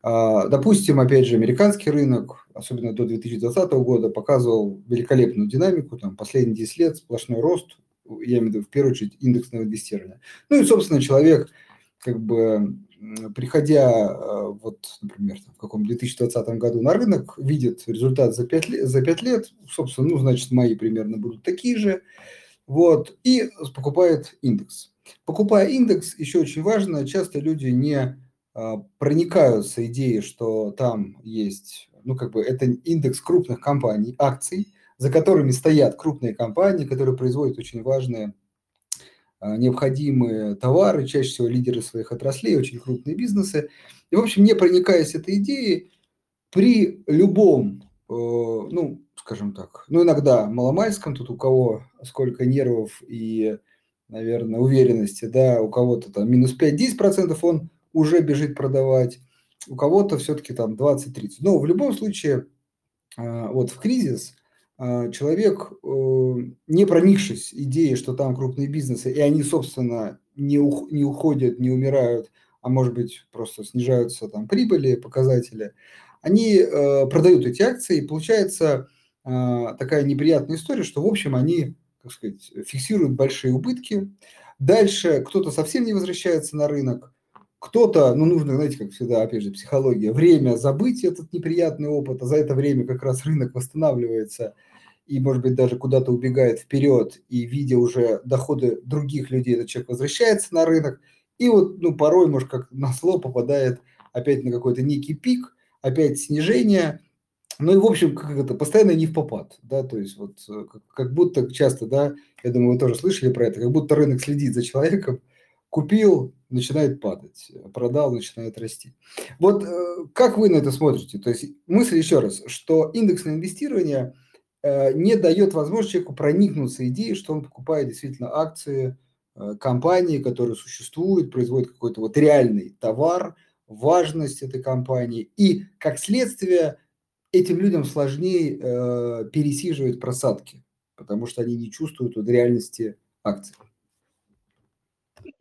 Speaker 1: А, допустим, опять же, американский рынок, особенно до 2020 года, показывал великолепную динамику, там, последние 10 лет сплошной рост, я имею в виду, в первую очередь, индексного инвестирования. Ну и, собственно, человек как бы приходя, э, вот, например, в каком 2020 году на рынок, видит результат за 5 лет, за 5 лет, собственно, ну, значит, мои примерно будут такие же, вот, и покупает индекс. Покупая индекс, еще очень важно, часто люди не а, проникаются идеей, что там есть, ну, как бы, это индекс крупных компаний, акций, за которыми стоят крупные компании, которые производят очень важные а, необходимые товары, чаще всего лидеры своих отраслей, очень крупные бизнесы. И, в общем, не проникаясь этой идеей, при любом, э, ну, скажем так, ну, иногда маломальском, тут у кого сколько нервов и, наверное, уверенности, да, у кого-то там минус 5-10% он уже бежит продавать, у кого-то все-таки там 20-30. Но в любом случае, а, вот в кризис – а, человек, э, не проникшись идеей, что там крупные бизнесы, и они, собственно, не, ух, не уходят, не умирают, а может быть просто снижаются там прибыли, показатели, они э, продают эти акции, и получается э, такая неприятная история, что, в общем, они, как сказать, фиксируют большие убытки. Дальше кто-то совсем не возвращается на рынок, кто-то, ну, нужно, знаете, как всегда, опять же, психология, время забыть этот неприятный опыт, а за это время как раз рынок восстанавливается и, может быть, даже куда-то убегает вперед, и видя уже доходы других людей, этот человек возвращается на рынок, и вот, ну, порой, может, как на сло попадает опять на какой-то некий пик, опять снижение, ну и, в общем, как это, постоянно не в попад, да, то есть вот э, как будто часто, да, я думаю, вы тоже слышали про это, как будто рынок следит за человеком, купил, начинает падать, продал, начинает расти. Вот э, как вы на это смотрите? То есть мысль еще раз, что индексное инвестирование э, не дает возможности человеку проникнуться идеей, что он покупает действительно акции э, компании, которые существуют, производят какой-то вот реальный товар, важность этой компании, и как следствие этим людям сложнее пересиживать просадки, потому что они не чувствуют вот реальности акций.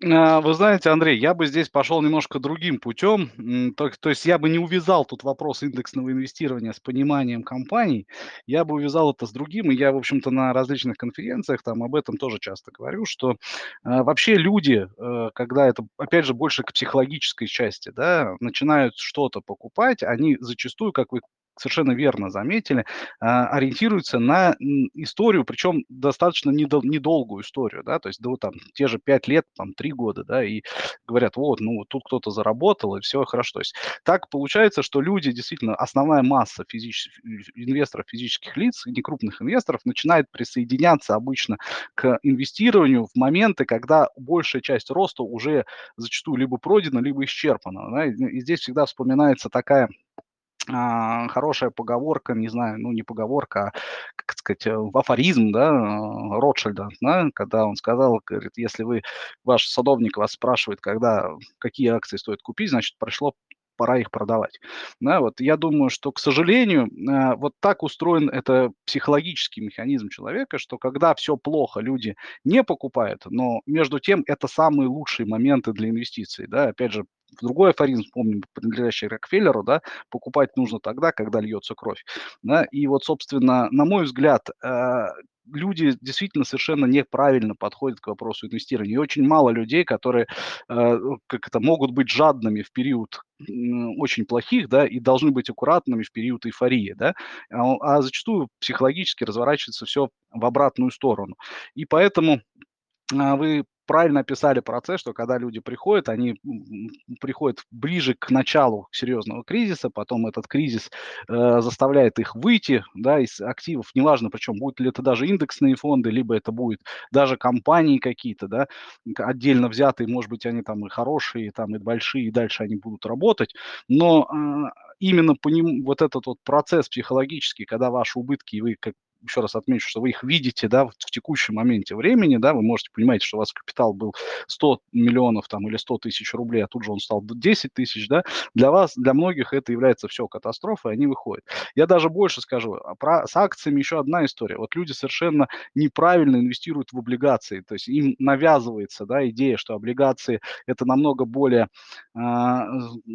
Speaker 2: А, вы знаете, Андрей, я бы здесь пошел немножко другим путем. То, то есть я бы не увязал тут вопрос индексного инвестирования с пониманием компаний, я бы увязал это с другим, и я, в общем-то, на различных конференциях там об этом тоже часто говорю, что э, вообще люди, э, когда это, опять же, больше к психологической части, да, начинают что-то покупать, они зачастую, как вы совершенно верно заметили, а, ориентируется на историю, причем достаточно недолгую историю, да, то есть да, там те же 5 лет, там 3 года, да, и говорят, вот, ну, тут кто-то заработал, и все хорошо. То есть так получается, что люди, действительно, основная масса физических, инвесторов, физических лиц, некрупных инвесторов, начинает присоединяться обычно к инвестированию в моменты, когда большая часть роста уже зачастую либо пройдена, либо исчерпана. Да, и здесь всегда вспоминается такая хорошая поговорка, не знаю, ну не поговорка, а, как сказать, э, афоризм, да, э, Ротшильда, да, когда он сказал, говорит, если вы, ваш садовник вас спрашивает, когда, какие акции стоит купить, значит, пришло пора их продавать. Да, вот я думаю, что, к сожалению, э, вот так устроен это психологический механизм человека, что когда все плохо, люди не покупают, но между тем это самые лучшие моменты для инвестиций. Да, опять же, другой афоризм, помним, принадлежащий Рокфеллеру, да, покупать нужно тогда, когда льется кровь. Да, и вот, собственно, на мой взгляд, э, люди действительно совершенно неправильно подходят к вопросу инвестирования. И очень мало людей, которые э, как это, могут быть жадными в период очень плохих, да, и должны быть аккуратными в период эйфории, да, а, а зачастую психологически разворачивается все в обратную сторону. И поэтому а, вы правильно описали процесс, что когда люди приходят, они приходят ближе к началу серьезного кризиса, потом этот кризис э, заставляет их выйти да, из активов, неважно причем, будут ли это даже индексные фонды, либо это будет даже компании какие-то, да, отдельно взятые, может быть, они там и хорошие, там и большие, и дальше они будут работать, но э, именно по ним вот этот вот процесс психологический, когда ваши убытки, и вы как еще раз отмечу, что вы их видите, да, в, текущем моменте времени, да, вы можете понимать, что у вас капитал был 100 миллионов там или 100 тысяч рублей, а тут же он стал 10 тысяч, да, для вас, для многих это является все катастрофой, они выходят. Я даже больше скажу, а про, с акциями еще одна история. Вот люди совершенно неправильно инвестируют в облигации, то есть им навязывается, да, идея, что облигации это намного более э,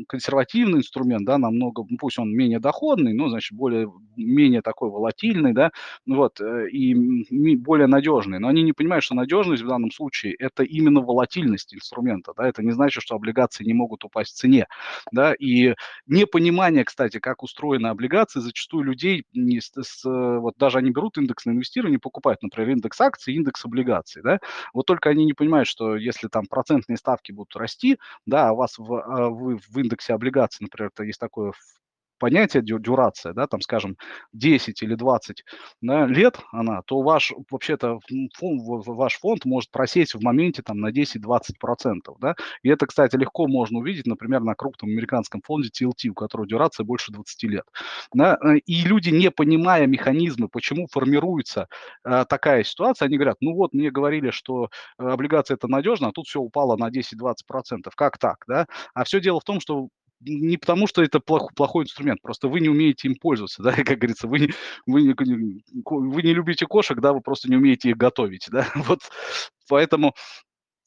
Speaker 2: консервативный инструмент, да, намного, ну, пусть он менее доходный, но, значит, более, менее такой волатильный, да, вот, э, и более надежные. Но они не понимают, что надежность в данном случае – это именно волатильность инструмента, да, это не значит, что облигации не могут упасть в цене, да, и непонимание, кстати, как устроены облигации, зачастую людей, не с, с, вот даже они берут индекс на инвестирование, покупают, например, индекс акций, индекс облигаций, да, вот только они не понимают, что если там процентные ставки будут расти, да, а у вас в, а вы в индексе облигаций, например, это есть такое понятие дюрация, да, там, скажем, 10 или 20 да, лет она, то ваш, вообще-то, фонд, ваш фонд может просесть в моменте там на 10-20%, да, и это, кстати, легко можно увидеть, например, на крупном американском фонде TLT, у которого дюрация больше 20 лет, да, э, и люди, не понимая механизмы, почему формируется э, такая ситуация, они говорят, ну вот, мне говорили, что э, облигация это надежно, а тут все упало на 10-20%, как так, да, а все дело в том, что не потому, что это плох, плохой инструмент, просто вы не умеете им пользоваться, да, как говорится, вы вы, не, вы не любите кошек, да, вы просто не умеете их готовить, да, вот. Поэтому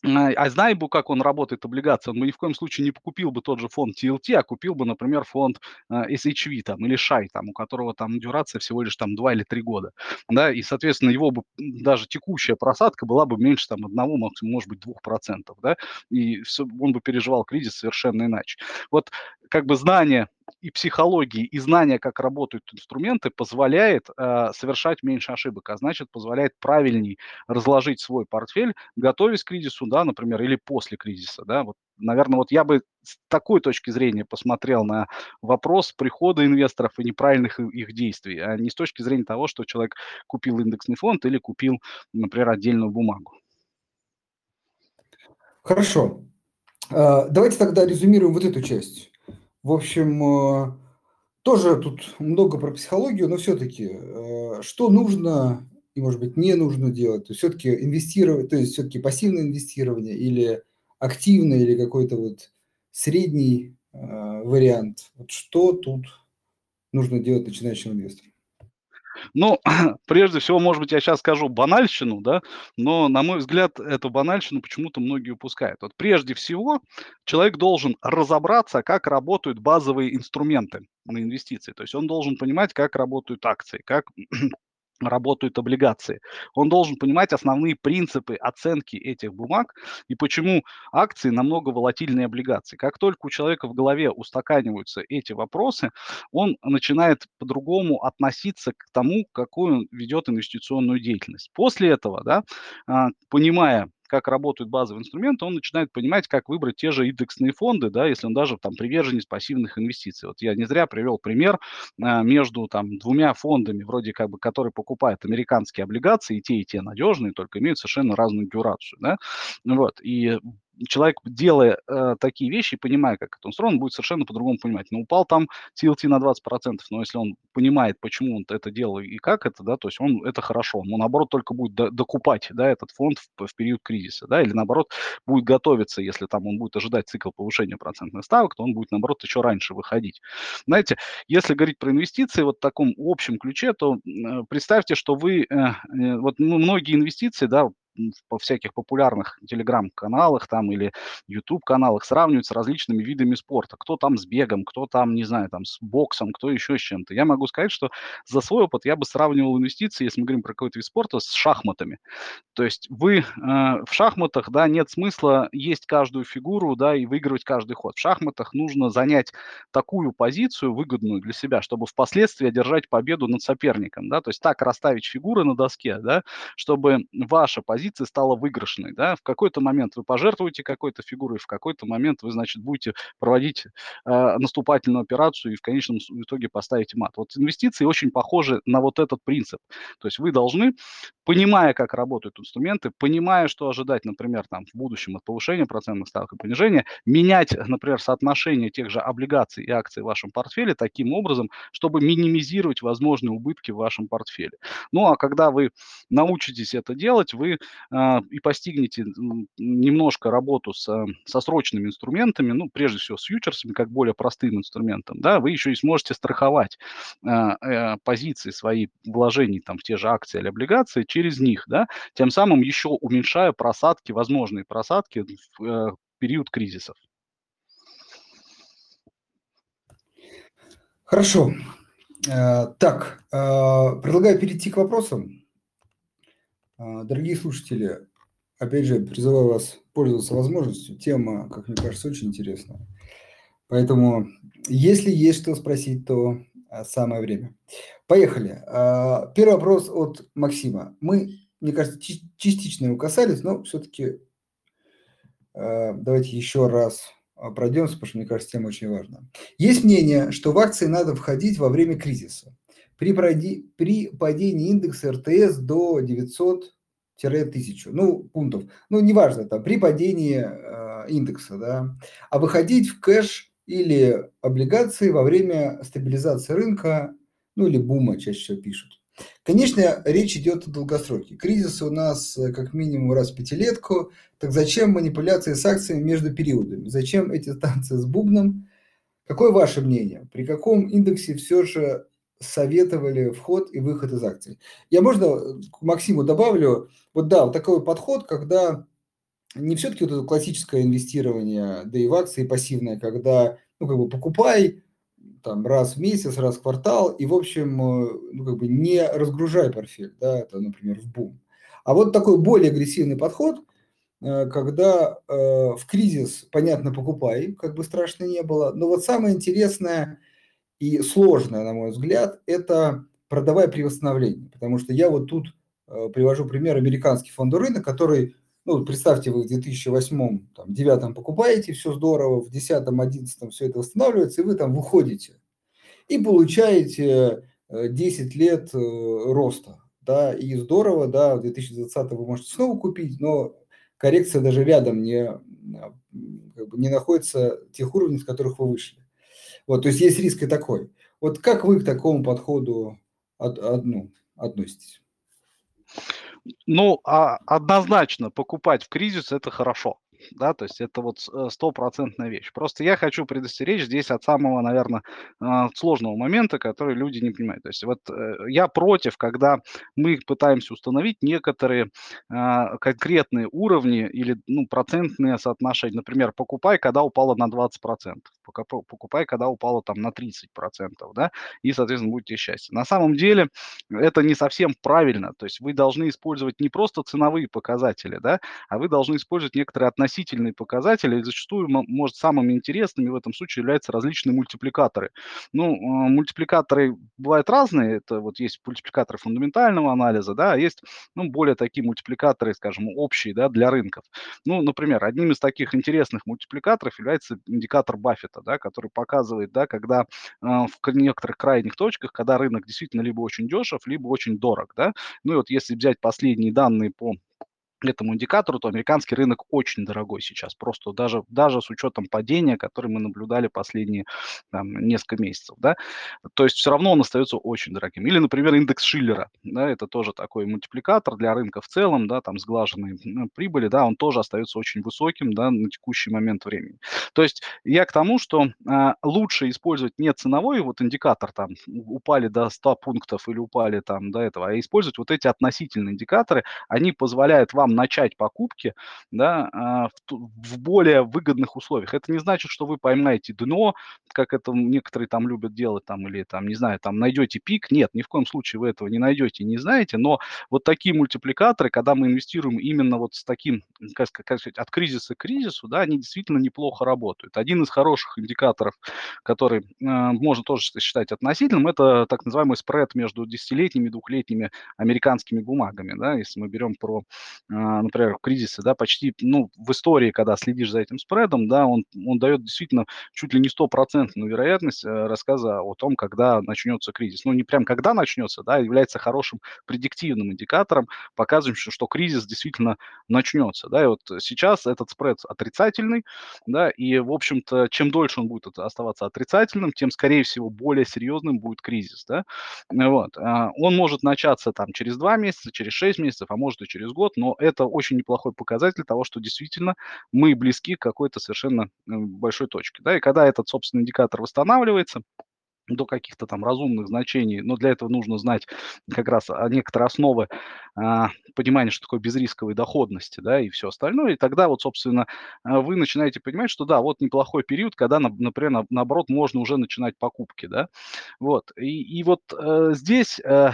Speaker 2: а, а знай бы, как он работает, облигация, он бы ни в коем случае не купил бы тот же фонд TLT, а купил бы, например, фонд SHV там, или SHAI, там, у которого там дюрация всего лишь там 2 или 3 года. Да, и, соответственно, его бы даже текущая просадка была бы меньше там одного, максимум, может быть, 2%. Да, и все, он бы переживал кризис совершенно иначе. Вот как бы знание и психологии, и знания, как работают инструменты, позволяет э, совершать меньше ошибок, а значит, позволяет правильней разложить свой портфель, готовясь к кризису, да, например, или после кризиса, да, вот, наверное, вот я бы с такой точки зрения посмотрел на вопрос прихода инвесторов и неправильных их действий, а не с точки зрения того, что человек купил индексный фонд или купил, например, отдельную бумагу.
Speaker 1: Хорошо. А, давайте тогда резюмируем вот эту часть. В общем, э, тоже тут много про психологию, но все-таки, э, что нужно и, может быть, не нужно делать? То все-таки инвестировать, то есть все-таки пассивное инвестирование или активное, или какой-то вот средний э, вариант. Вот что тут нужно делать начинающим инвесторам?
Speaker 2: Ну, прежде всего, может быть, я сейчас скажу банальщину, да, но, на мой взгляд, эту банальщину почему-то многие упускают. Вот прежде всего человек должен разобраться, как работают базовые инструменты на инвестиции. То есть он должен понимать, как работают акции, как работают облигации. Он должен понимать основные принципы оценки этих бумаг и почему акции намного волатильнее облигаций. Как только у человека в голове устаканиваются эти вопросы, он начинает по-другому относиться к тому, какую он ведет инвестиционную деятельность. После этого, да, а, понимая как работают базовые инструменты, он начинает понимать, как выбрать те же индексные фонды, да, если он даже там приверженец пассивных инвестиций. Вот я не зря привел пример а, между там двумя фондами, вроде как бы, которые покупают американские облигации, и те, и те надежные, только имеют совершенно разную дюрацию, да, вот, и человек, делая э, такие вещи, понимая, как это устроено, будет совершенно по-другому понимать. Ну, упал там TLT на 20%, но если он понимает, почему он это делал и как это, да, то есть он, это хорошо. Он, наоборот, только будет до, докупать, да, этот фонд в, в период кризиса, да, или, наоборот, будет готовиться, если там он будет ожидать цикл повышения процентных ставок, то он будет, наоборот, еще раньше выходить. Знаете, если говорить про инвестиции вот в таком общем ключе, то э, представьте, что вы, э, э, вот ну, многие инвестиции, да, по всяких популярных телеграм-каналах там или YouTube-каналах сравнивают с различными видами спорта. Кто там с бегом, кто там, не знаю, там с боксом, кто еще с чем-то. Я могу сказать, что за свой опыт я бы сравнивал инвестиции, если мы говорим про какой-то вид спорта, с шахматами. То есть вы э, в шахматах, да, нет смысла есть каждую фигуру, да, и выигрывать каждый ход. В шахматах нужно занять такую позицию выгодную для себя, чтобы впоследствии одержать победу над соперником, да, то есть так расставить фигуры на доске, да, чтобы ваша позиция позиция стала выигрышной, да, в какой-то момент вы пожертвуете какой-то фигурой, в какой-то момент вы, значит, будете проводить э, наступательную операцию и в конечном итоге поставите мат. Вот инвестиции очень похожи на вот этот принцип. То есть вы должны, понимая, как работают инструменты, понимая, что ожидать, например, там, в будущем от повышения процентных ставок и понижения, менять, например, соотношение тех же облигаций и акций в вашем портфеле таким образом, чтобы минимизировать возможные убытки в вашем портфеле. Ну, а когда вы научитесь это делать, вы и постигнете немножко работу с, а, со срочными инструментами, ну, прежде всего с фьючерсами, как более простым инструментом, да, вы еще и сможете страховать а, э, позиции свои вложений там в те же акции или облигации через них, да, тем самым еще уменьшая просадки, возможные просадки в э, период кризисов.
Speaker 1: Хорошо. Э, так, предлагаю перейти к вопросам. А, дорогие слушатели, опять же, призываю вас пользоваться возможностью. Тема, как мне кажется, очень интересная. Поэтому, если есть что спросить, то а, самое время. Поехали. А, первый вопрос от Максима. Мы, мне кажется, частично его касались, но все-таки давайте еще раз пройдемся, потому что, мне кажется, тема очень важна. Есть мнение, что в акции надо входить во время кризиса. При, проди, при падении индекса РТС до 900-1000, ну, пунктов, ну, неважно, там, при падении э, индекса, да, а выходить в кэш или облигации во время стабилизации рынка, ну, или бума чаще всего пишут. Конечно, речь идет о долгосроке. Кризис у нас э, как минимум раз в пятилетку. Так зачем манипуляции с акциями между периодами? Зачем эти станции с бубном? Какое ваше мнение? При каком индексе все же советовали вход и выход из акций. Я можно к Максиму добавлю, вот да, вот такой подход, когда не все-таки вот это классическое инвестирование, да и в акции пассивное, когда, ну, как бы покупай там раз в месяц, раз в квартал, и, в общем, э, ну, как бы не разгружай портфель, да, это, например, в бум. А вот такой более агрессивный подход, э, когда э, в кризис, понятно, покупай, как бы страшно не было, но вот самое интересное – и сложное, на мой взгляд, это продавая при восстановлении. Потому что я вот тут э, привожу пример американский фондовый рынок, который, ну, представьте, вы в 2008-2009 покупаете, все здорово, в 2010-2011 все это восстанавливается, и вы там выходите и получаете 10 э, лет э, роста. Да, и здорово, да, в 2020 вы можете снова купить, но коррекция даже рядом не, как бы не находится тех уровней, с которых вы вышли. Вот, то есть есть риск и такой. Вот как вы к такому подходу от, одну относитесь?
Speaker 2: Ну, а однозначно покупать в кризис это хорошо. Да, то есть это вот э, стопроцентная вещь. Просто я хочу предостеречь здесь от самого, наверное, а, сложного момента, который люди не понимают. То есть вот э, я против, когда мы пытаемся установить некоторые а, конкретные уровни или ну, процентные соотношения. Например, покупай, когда упало на 20%, покупай, когда упало там на 30%, да, и, соответственно, будете счастье. На самом деле это не совсем правильно. То есть вы должны использовать не просто ценовые показатели, да, а вы должны использовать некоторые относительные показатели. И зачастую, может, самыми интересными в этом случае являются различные мультипликаторы. Ну, а, мультипликаторы бывают разные. Это вот есть мультипликаторы фундаментального анализа, да, а есть, ну, более такие мультипликаторы, скажем, общие, да, для рынков. Ну, например, одним из таких интересных мультипликаторов является индикатор Баффета, да, который показывает, да, когда э, в некоторых крайних точках, когда рынок действительно либо очень дешев, либо очень дорог, да. Ну и вот если взять последние данные по этому индикатору, то американский рынок очень дорогой сейчас, просто даже, даже с учетом падения, которое мы наблюдали последние там, несколько месяцев, да, то есть все равно он остается очень дорогим. Или, например, индекс Шиллера, да, это тоже такой мультипликатор для рынка в целом, да, там сглаженные ну, прибыли, да, он тоже остается очень высоким, да, на текущий момент времени. То есть я к тому, что э, лучше использовать не ценовой вот индикатор, там, упали до 100 пунктов или упали там до этого, а использовать вот эти относительные индикаторы, они позволяют вам начать покупки да, а, в, в более выгодных условиях. Это не значит, что вы поймаете дно, как это некоторые там любят делать, там, или там, не знаю, там найдете пик. Нет, ни в коем случае вы этого не найдете, не знаете, но вот такие мультипликаторы, когда мы инвестируем именно вот с таким, как, как сказать, от кризиса к кризису, да, они действительно неплохо работают. Один из хороших индикаторов, который э, можно тоже считать относительным, это так называемый спред между десятилетними и двухлетними американскими бумагами, да, если мы берем про э, например, кризисы, да, почти, ну, в истории, когда следишь за этим спредом, да, он, он дает действительно чуть ли не стопроцентную вероятность э, рассказа о том, когда начнется кризис. Ну, не прям когда начнется, да, является хорошим предиктивным индикатором, показывающим, что кризис действительно начнется, да, и вот сейчас этот спред отрицательный, да, и, в общем-то, чем дольше он будет оставаться отрицательным, тем, скорее всего, более серьезным будет кризис, да, вот. А, он может начаться там через два месяца, через шесть месяцев, а может и через год, но это это очень неплохой показатель того, что действительно мы близки к какой-то совершенно большой точке. Да? И когда этот, собственно, индикатор восстанавливается, до каких-то там разумных значений, но для этого нужно знать как раз некоторые основы а, понимания, что такое безрисковой доходности, да, и все остальное, и тогда вот, собственно, а, вы начинаете понимать, что да, вот неплохой период, когда, например, наоборот, можно уже начинать покупки, да, вот, и, и вот э, здесь э,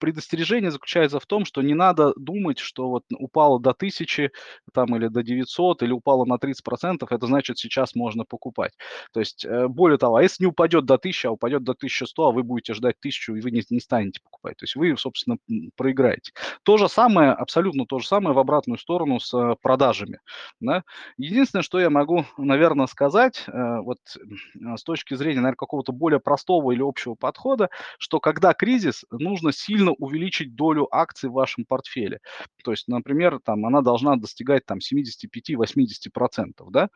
Speaker 2: предостережение заключается в том, что не надо думать, что вот упало до 1000 там, или до 900, или упало на 30%, это значит, сейчас можно покупать. То есть, э, более того, а если не упадет до 1000, а упадет до 1100, а вы будете ждать 1000, и вы не, не станете покупать. То есть вы, собственно, проиграете. То же самое, абсолютно то же самое в обратную сторону с э, продажами. Да? Единственное, что я могу, наверное, сказать, э, вот с точки зрения, наверное, какого-то более простого или общего подхода, что когда кризис, нужно сильно нужно увеличить долю акций в вашем портфеле. То есть, например, там она должна достигать там 75-80%, да,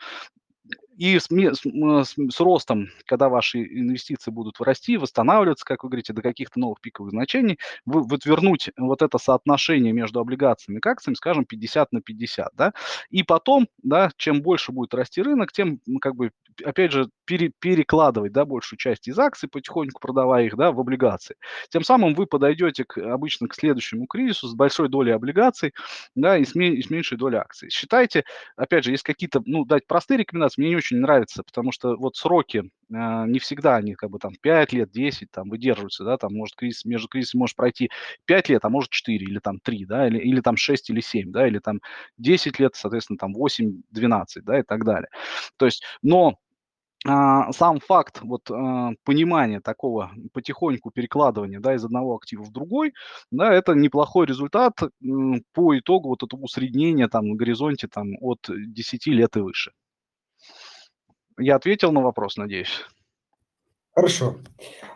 Speaker 2: и с, с, с, с ростом, когда ваши инвестиции будут расти, восстанавливаться, как вы говорите, до каких-то новых пиковых значений, вы, вот вернуть вот это соотношение между облигациями и акциями, скажем, 50 на 50, да, и потом, да, чем больше будет расти рынок, тем, как бы, опять же, пере, перекладывать, да, большую часть из акций, потихоньку продавая их, да, в облигации. Тем самым вы подойдете к, обычно к следующему кризису с большой долей облигаций, да, и с, и с меньшей долей акций. Считайте, опять же, есть какие-то, ну, дать простые рекомендации, мне не очень нравится, потому что вот сроки э, не всегда, они как бы там 5 лет, 10 там выдерживаются, да, там может кризис, между кризисом может пройти 5 лет, а может 4 или там 3, да, или, или там 6 или 7, да, или там 10 лет, соответственно, там 8, 12, да, и так далее. То есть, но а, сам факт вот а, понимания такого потихоньку перекладывания, да, из одного актива в другой, да, это неплохой результат по итогу вот этого усреднения там на горизонте там от 10 лет и выше. Я ответил на вопрос, надеюсь.
Speaker 1: Хорошо.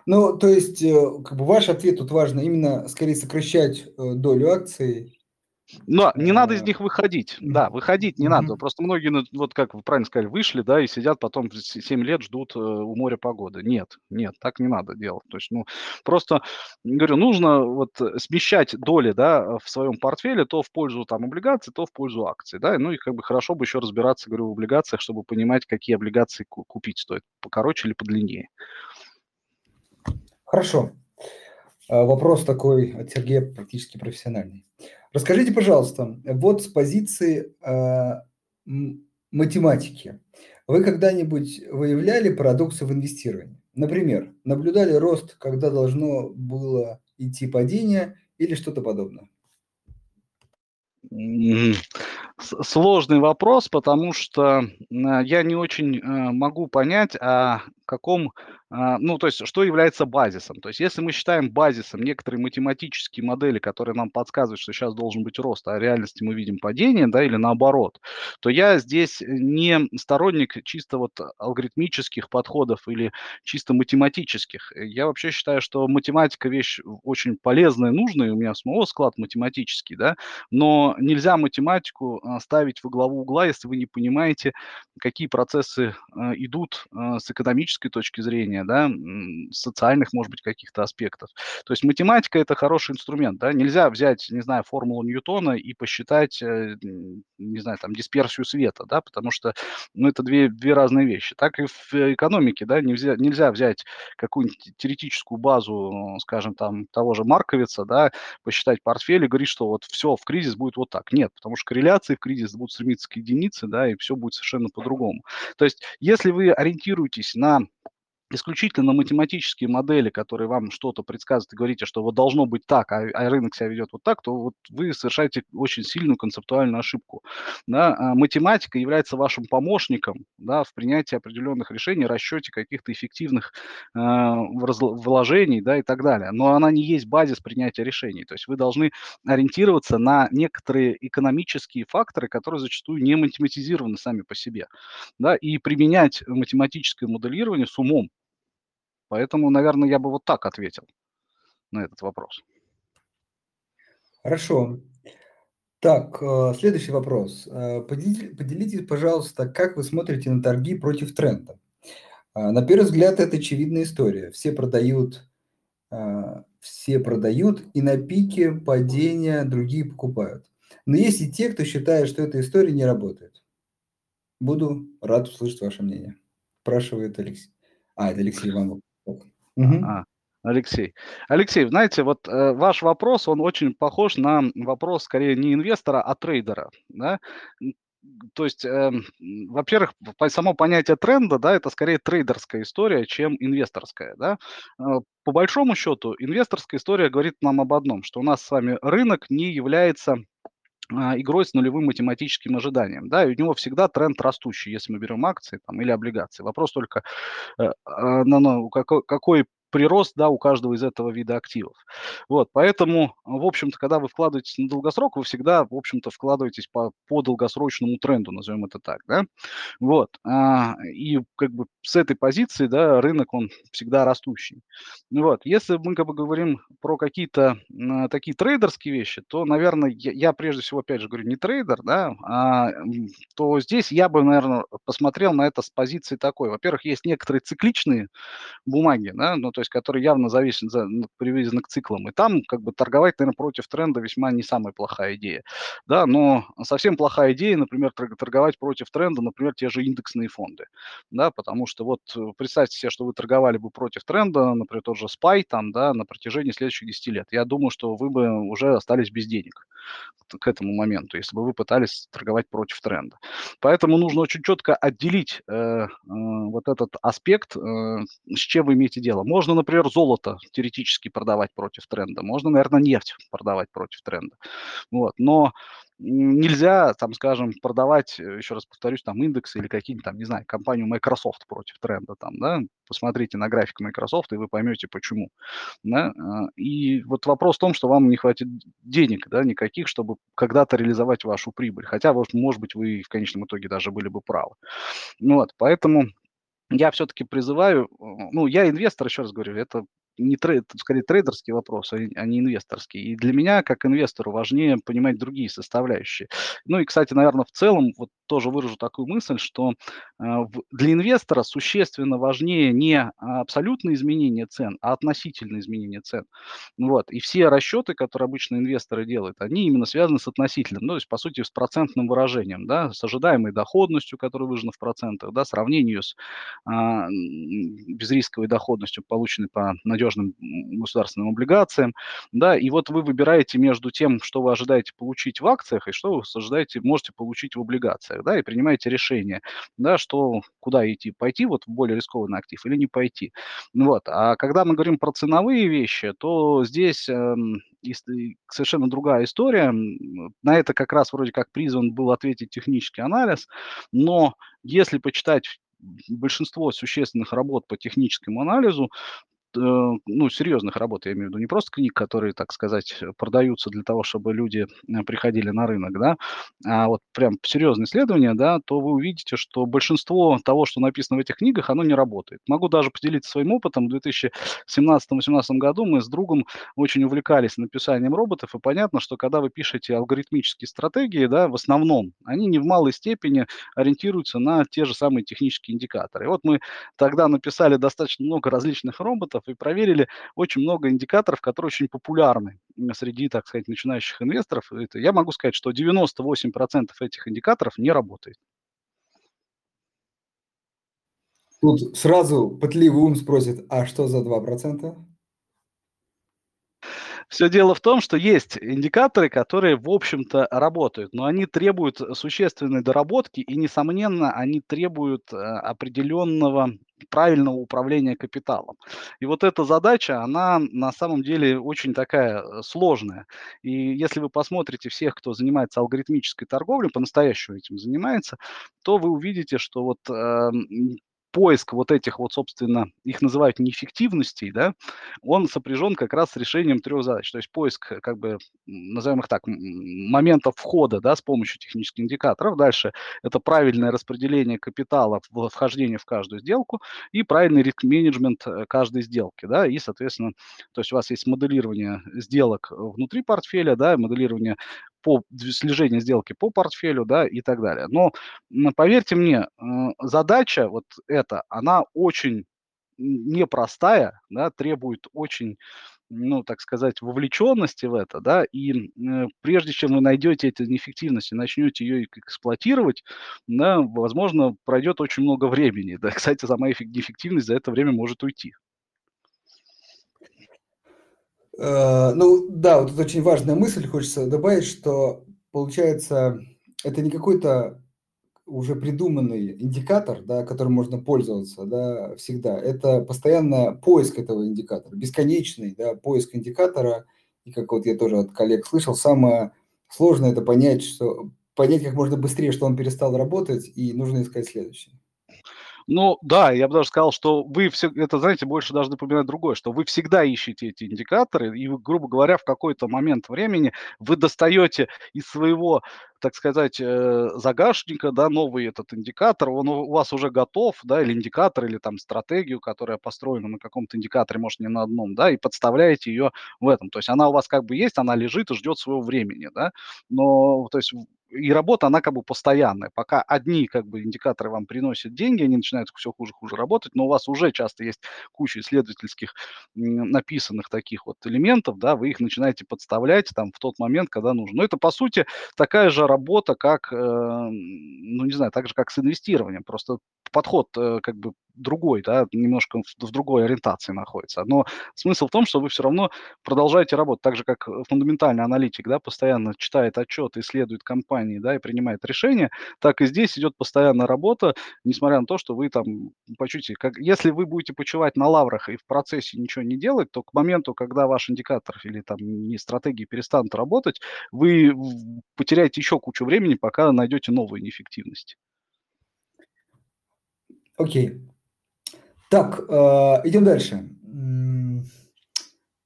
Speaker 1: Ну, то есть, э, как бы ваш ответ тут важно именно скорее сокращать э, долю акций,
Speaker 2: Но не надо из них выходить. Да, выходить не надо. Просто многие, ну, вот как вы правильно сказали, вышли, да, и сидят потом 7 лет ждут э, у моря погоды. Нет, нет, так не надо делать. То есть, ну, просто, говорю, нужно вот смещать доли, да, в своем портфеле то в пользу там облигаций, то в пользу акций, да, ну и как бы хорошо бы еще разбираться, говорю, в облигациях, чтобы понимать, какие облигации купить стоит, покороче или подлиннее.
Speaker 1: Хорошо. А, вопрос такой от Сергея практически профессиональный. Расскажите, пожалуйста, вот с позиции э, математики, вы когда-нибудь выявляли парадоксы в инвестировании? Например, наблюдали рост, когда должно было идти падение или что-то подобное?
Speaker 2: Сложный вопрос, потому что я не очень э, могу понять, о каком а, ну, то есть, что является базисом? То есть, если мы считаем базисом некоторые математические модели, которые нам подсказывают, что сейчас должен быть рост, а в реальности мы видим падение, да, или наоборот, то я здесь не сторонник чисто вот алгоритмических подходов или чисто математических. Я вообще считаю, что математика вещь очень полезная, нужная, у меня самого склад математический, да, но нельзя математику а, ставить во главу угла, если вы не понимаете, какие процессы а, идут с экономической точки зрения, да, социальных, может быть, каких-то аспектов. То есть математика – это хороший инструмент, да, нельзя взять, не знаю, формулу Ньютона и посчитать, э, не знаю, там, дисперсию света, да, потому что, ну, это две, две разные вещи. Так и в экономике, да, нельзя, нельзя взять какую-нибудь теоретическую базу, скажем, там, того же Марковица, да, посчитать портфель и говорить, что вот все, в кризис будет вот так. Нет, потому что корреляции в кризис будут стремиться к единице, да, и все будет совершенно по-другому. То есть, если вы ориентируетесь на исключительно математические модели, которые вам что-то предсказывают и говорите, что вот должно быть так, а, а рынок себя ведет вот так, то вот вы совершаете очень сильную концептуальную ошибку. Да? А математика является вашим помощником да, в принятии определенных решений, расчете каких-то эффективных э, вложений да, и так далее. Но она не есть базис принятия решений. То есть вы должны ориентироваться на некоторые экономические факторы, которые зачастую не математизированы сами по себе. Да, и применять математическое моделирование с умом. Поэтому, наверное, я бы вот так ответил на этот вопрос.
Speaker 1: Хорошо. Так, э, следующий вопрос. Э, поделитесь, пожалуйста, как вы смотрите на торги против тренда? Э, на первый взгляд, это очевидная история. Все продают, все продают, и на пике падения другие покупают. Но есть и те, кто считает, что эта история не работает. Буду рад услышать ваше мнение. Спрашивает Алексей. А, это Алексей Иванов.
Speaker 2: А, Алексей. Алексей, знаете, вот э, ваш вопрос, он очень похож на вопрос скорее не инвестора, а трейдера. Да? То есть, э, во-первых, само понятие тренда, да, это скорее трейдерская история, чем инвесторская, да. Э, по большому счету, инвесторская история говорит нам об одном, что у нас с вами рынок не является игрой с нулевым математическим ожиданием, да, и у него всегда тренд растущий, если мы берем акции там, или облигации. Вопрос только, э, а, на, на, какой, какой прирост, да, у каждого из этого вида активов. Вот, поэтому, в общем-то, когда вы вкладываетесь на долгосрок, вы всегда, в общем-то, вкладываетесь по, по долгосрочному тренду, назовем это так, да. Вот, а, и как бы с этой позиции, да, рынок, он всегда растущий. Вот, если мы как бы говорим про какие-то а, такие трейдерские вещи, то, наверное, я, я прежде всего, опять же, говорю, не трейдер, да, а, то здесь я бы, наверное, посмотрел на это с позиции такой. Во-первых, есть некоторые цикличные бумаги, да, ну, то есть которые явно зависят, за, привязаны к циклам. И там как бы торговать, наверное, против тренда весьма не самая плохая идея. Да, но совсем плохая идея, например, торговать против тренда, например, те же индексные фонды. Да, потому что вот э, представьте себе, что вы торговали бы против тренда, например, тот же SPY там, да, на протяжении следующих 10 лет. Я думаю, что вы бы уже остались без денег к этому моменту, если бы вы пытались торговать против тренда. Поэтому нужно очень четко отделить э, э, вот этот аспект, э, с чем вы имеете дело. Можно, например, золото теоретически продавать против тренда, можно, наверное, нефть продавать против тренда. Вот. Но нельзя, там, скажем, продавать, э, еще раз повторюсь, там индексы или какие-нибудь там, не знаю, компанию Microsoft против тренда там, да, посмотрите на график Microsoft, и вы поймете, почему, да, а, и вот вопрос в том, что вам не хватит денег, да, никаких, чтобы когда-то реализовать вашу прибыль, хотя, может быть, вы в конечном итоге даже были бы правы, вот, поэтому я все-таки призываю, ну, я инвестор, еще раз говорю, это не трейд, скорее трейдерский вопрос, а, а не инвесторский. И для меня, как инвестору, важнее понимать другие составляющие. Ну и, кстати, наверное, в целом, вот тоже выражу такую мысль, что э, для инвестора существенно важнее не абсолютное изменение цен, а относительное изменение цен. Вот. И все расчеты, которые обычно инвесторы делают, они именно связаны с относительным, ну, то есть, по сути, с процентным выражением, да, с ожидаемой доходностью, которая выражена в процентах, да, сравнению с а, безрисковой доходностью, полученной по надежным государственным облигациям, да, и вот вы выбираете между тем, что вы ожидаете получить в акциях и что вы ожидаете, можете получить в облигациях, да, и принимаете решение, да, что, куда идти, пойти вот в более рискованный актив или не пойти. Вот. А когда мы говорим про ценовые вещи, то здесь э, совершенно другая история. На это как раз вроде как призван был ответить технический анализ, но если почитать большинство существенных работ по техническому анализу, ну, серьезных работ, я имею в виду, не просто книг, которые, так сказать, продаются для того, чтобы люди э, приходили на рынок, да, а вот прям серьезные исследования, да, то вы увидите, что большинство того, что написано в этих книгах, оно не работает. Могу даже поделиться своим опытом. В 2017-2018 году мы с другом очень увлекались написанием роботов, и понятно, что когда вы пишете алгоритмические стратегии, да, в основном, они не в малой степени ориентируются на те же самые технические индикаторы. И вот мы тогда написали достаточно много различных роботов, и проверили очень много индикаторов, которые очень популярны среди, так сказать, начинающих инвесторов. Это, я могу сказать, что 98% этих индикаторов не работает.
Speaker 1: Тут сразу пытливый ум спросит, а что за 2%?
Speaker 2: Все дело в том, что есть индикаторы, которые, в общем-то, работают, но они требуют существенной доработки, и, несомненно, они требуют э, определенного правильного управления капиталом. И вот эта задача, она на самом деле очень такая э, сложная. И если вы посмотрите всех, кто занимается алгоритмической торговлей, по-настоящему этим занимается, то вы увидите, что вот э, поиск вот этих вот, собственно, их называют неэффективностей, да, он сопряжен как раз с решением трех задач. То есть поиск, как бы, назовем их так, моментов входа, да, с помощью технических индикаторов. Дальше это правильное распределение капитала вхождение в каждую сделку и правильный риск-менеджмент э, каждой сделки, да, и, соответственно, то есть у вас есть моделирование сделок внутри портфеля, да, моделирование по слежению сделки по портфелю, да, и так далее. Но поверьте мне, задача вот эта, она очень непростая, да, требует очень, ну, так сказать, вовлеченности в это, да, и э, прежде чем вы найдете эти неэффективности, начнете ее эксплуатировать, да, возможно, пройдет очень много времени, да, кстати, сама неэффективность за это время может уйти.
Speaker 1: Э, ну да, вот это очень важная мысль, хочется добавить, что получается, это не какой-то уже придуманный индикатор, да, которым можно пользоваться да, всегда. Это постоянно поиск этого индикатора, бесконечный да, поиск индикатора. И как вот я тоже от коллег слышал, самое сложное это понять, что понять как можно быстрее, что он перестал работать, и нужно искать следующий.
Speaker 2: Ну да, я бы даже сказал, что вы все, это, знаете, больше даже напоминает другое, что вы всегда ищете эти индикаторы, и, грубо говоря, в какой-то момент времени вы достаете из своего так сказать, э, загашника, да, новый этот индикатор, он у вас уже готов, да, или индикатор, или там стратегию, которая построена на каком-то индикаторе, может, не на одном, да, и подставляете ее в этом. То есть она у вас как бы есть, она лежит и ждет своего времени, да, но, то есть и работа, она как бы постоянная. Пока одни как бы индикаторы вам приносят деньги, они начинают все хуже-хуже работать, но у вас уже часто есть куча исследовательских написанных таких вот элементов, да, вы их начинаете подставлять там в тот момент, когда нужно. Но это, по сути, такая же работа, как, э, ну, не знаю, так же, как с инвестированием. Просто подход э, как бы другой, да, немножко в, в другой ориентации находится. Но смысл в том, что вы все равно продолжаете работать, так же, как фундаментальный аналитик, да, постоянно читает отчеты, исследует компании, да, и принимает решения, так и здесь идет постоянная работа, несмотря на то, что вы там почувствуете, как, если вы будете почивать на лаврах и в процессе ничего не делать, то к моменту, когда ваш индикатор или там не стратегии перестанут работать, вы потеряете еще кучу времени, пока найдете новые неэффективности.
Speaker 1: Окей. Так, э, идем дальше.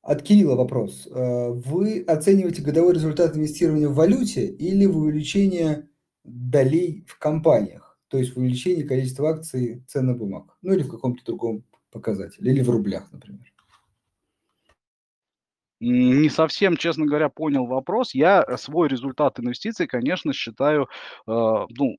Speaker 1: От Кирилла вопрос. Э, вы оцениваете годовой результат инвестирования в валюте или в увеличение долей в компаниях? То есть в увеличении количества акций ценных бумаг? Ну или в каком-то другом показателе, или в рублях, например.
Speaker 2: Не совсем, честно говоря, понял вопрос. Я э, свой результат инвестиций, конечно, считаю, э, ну,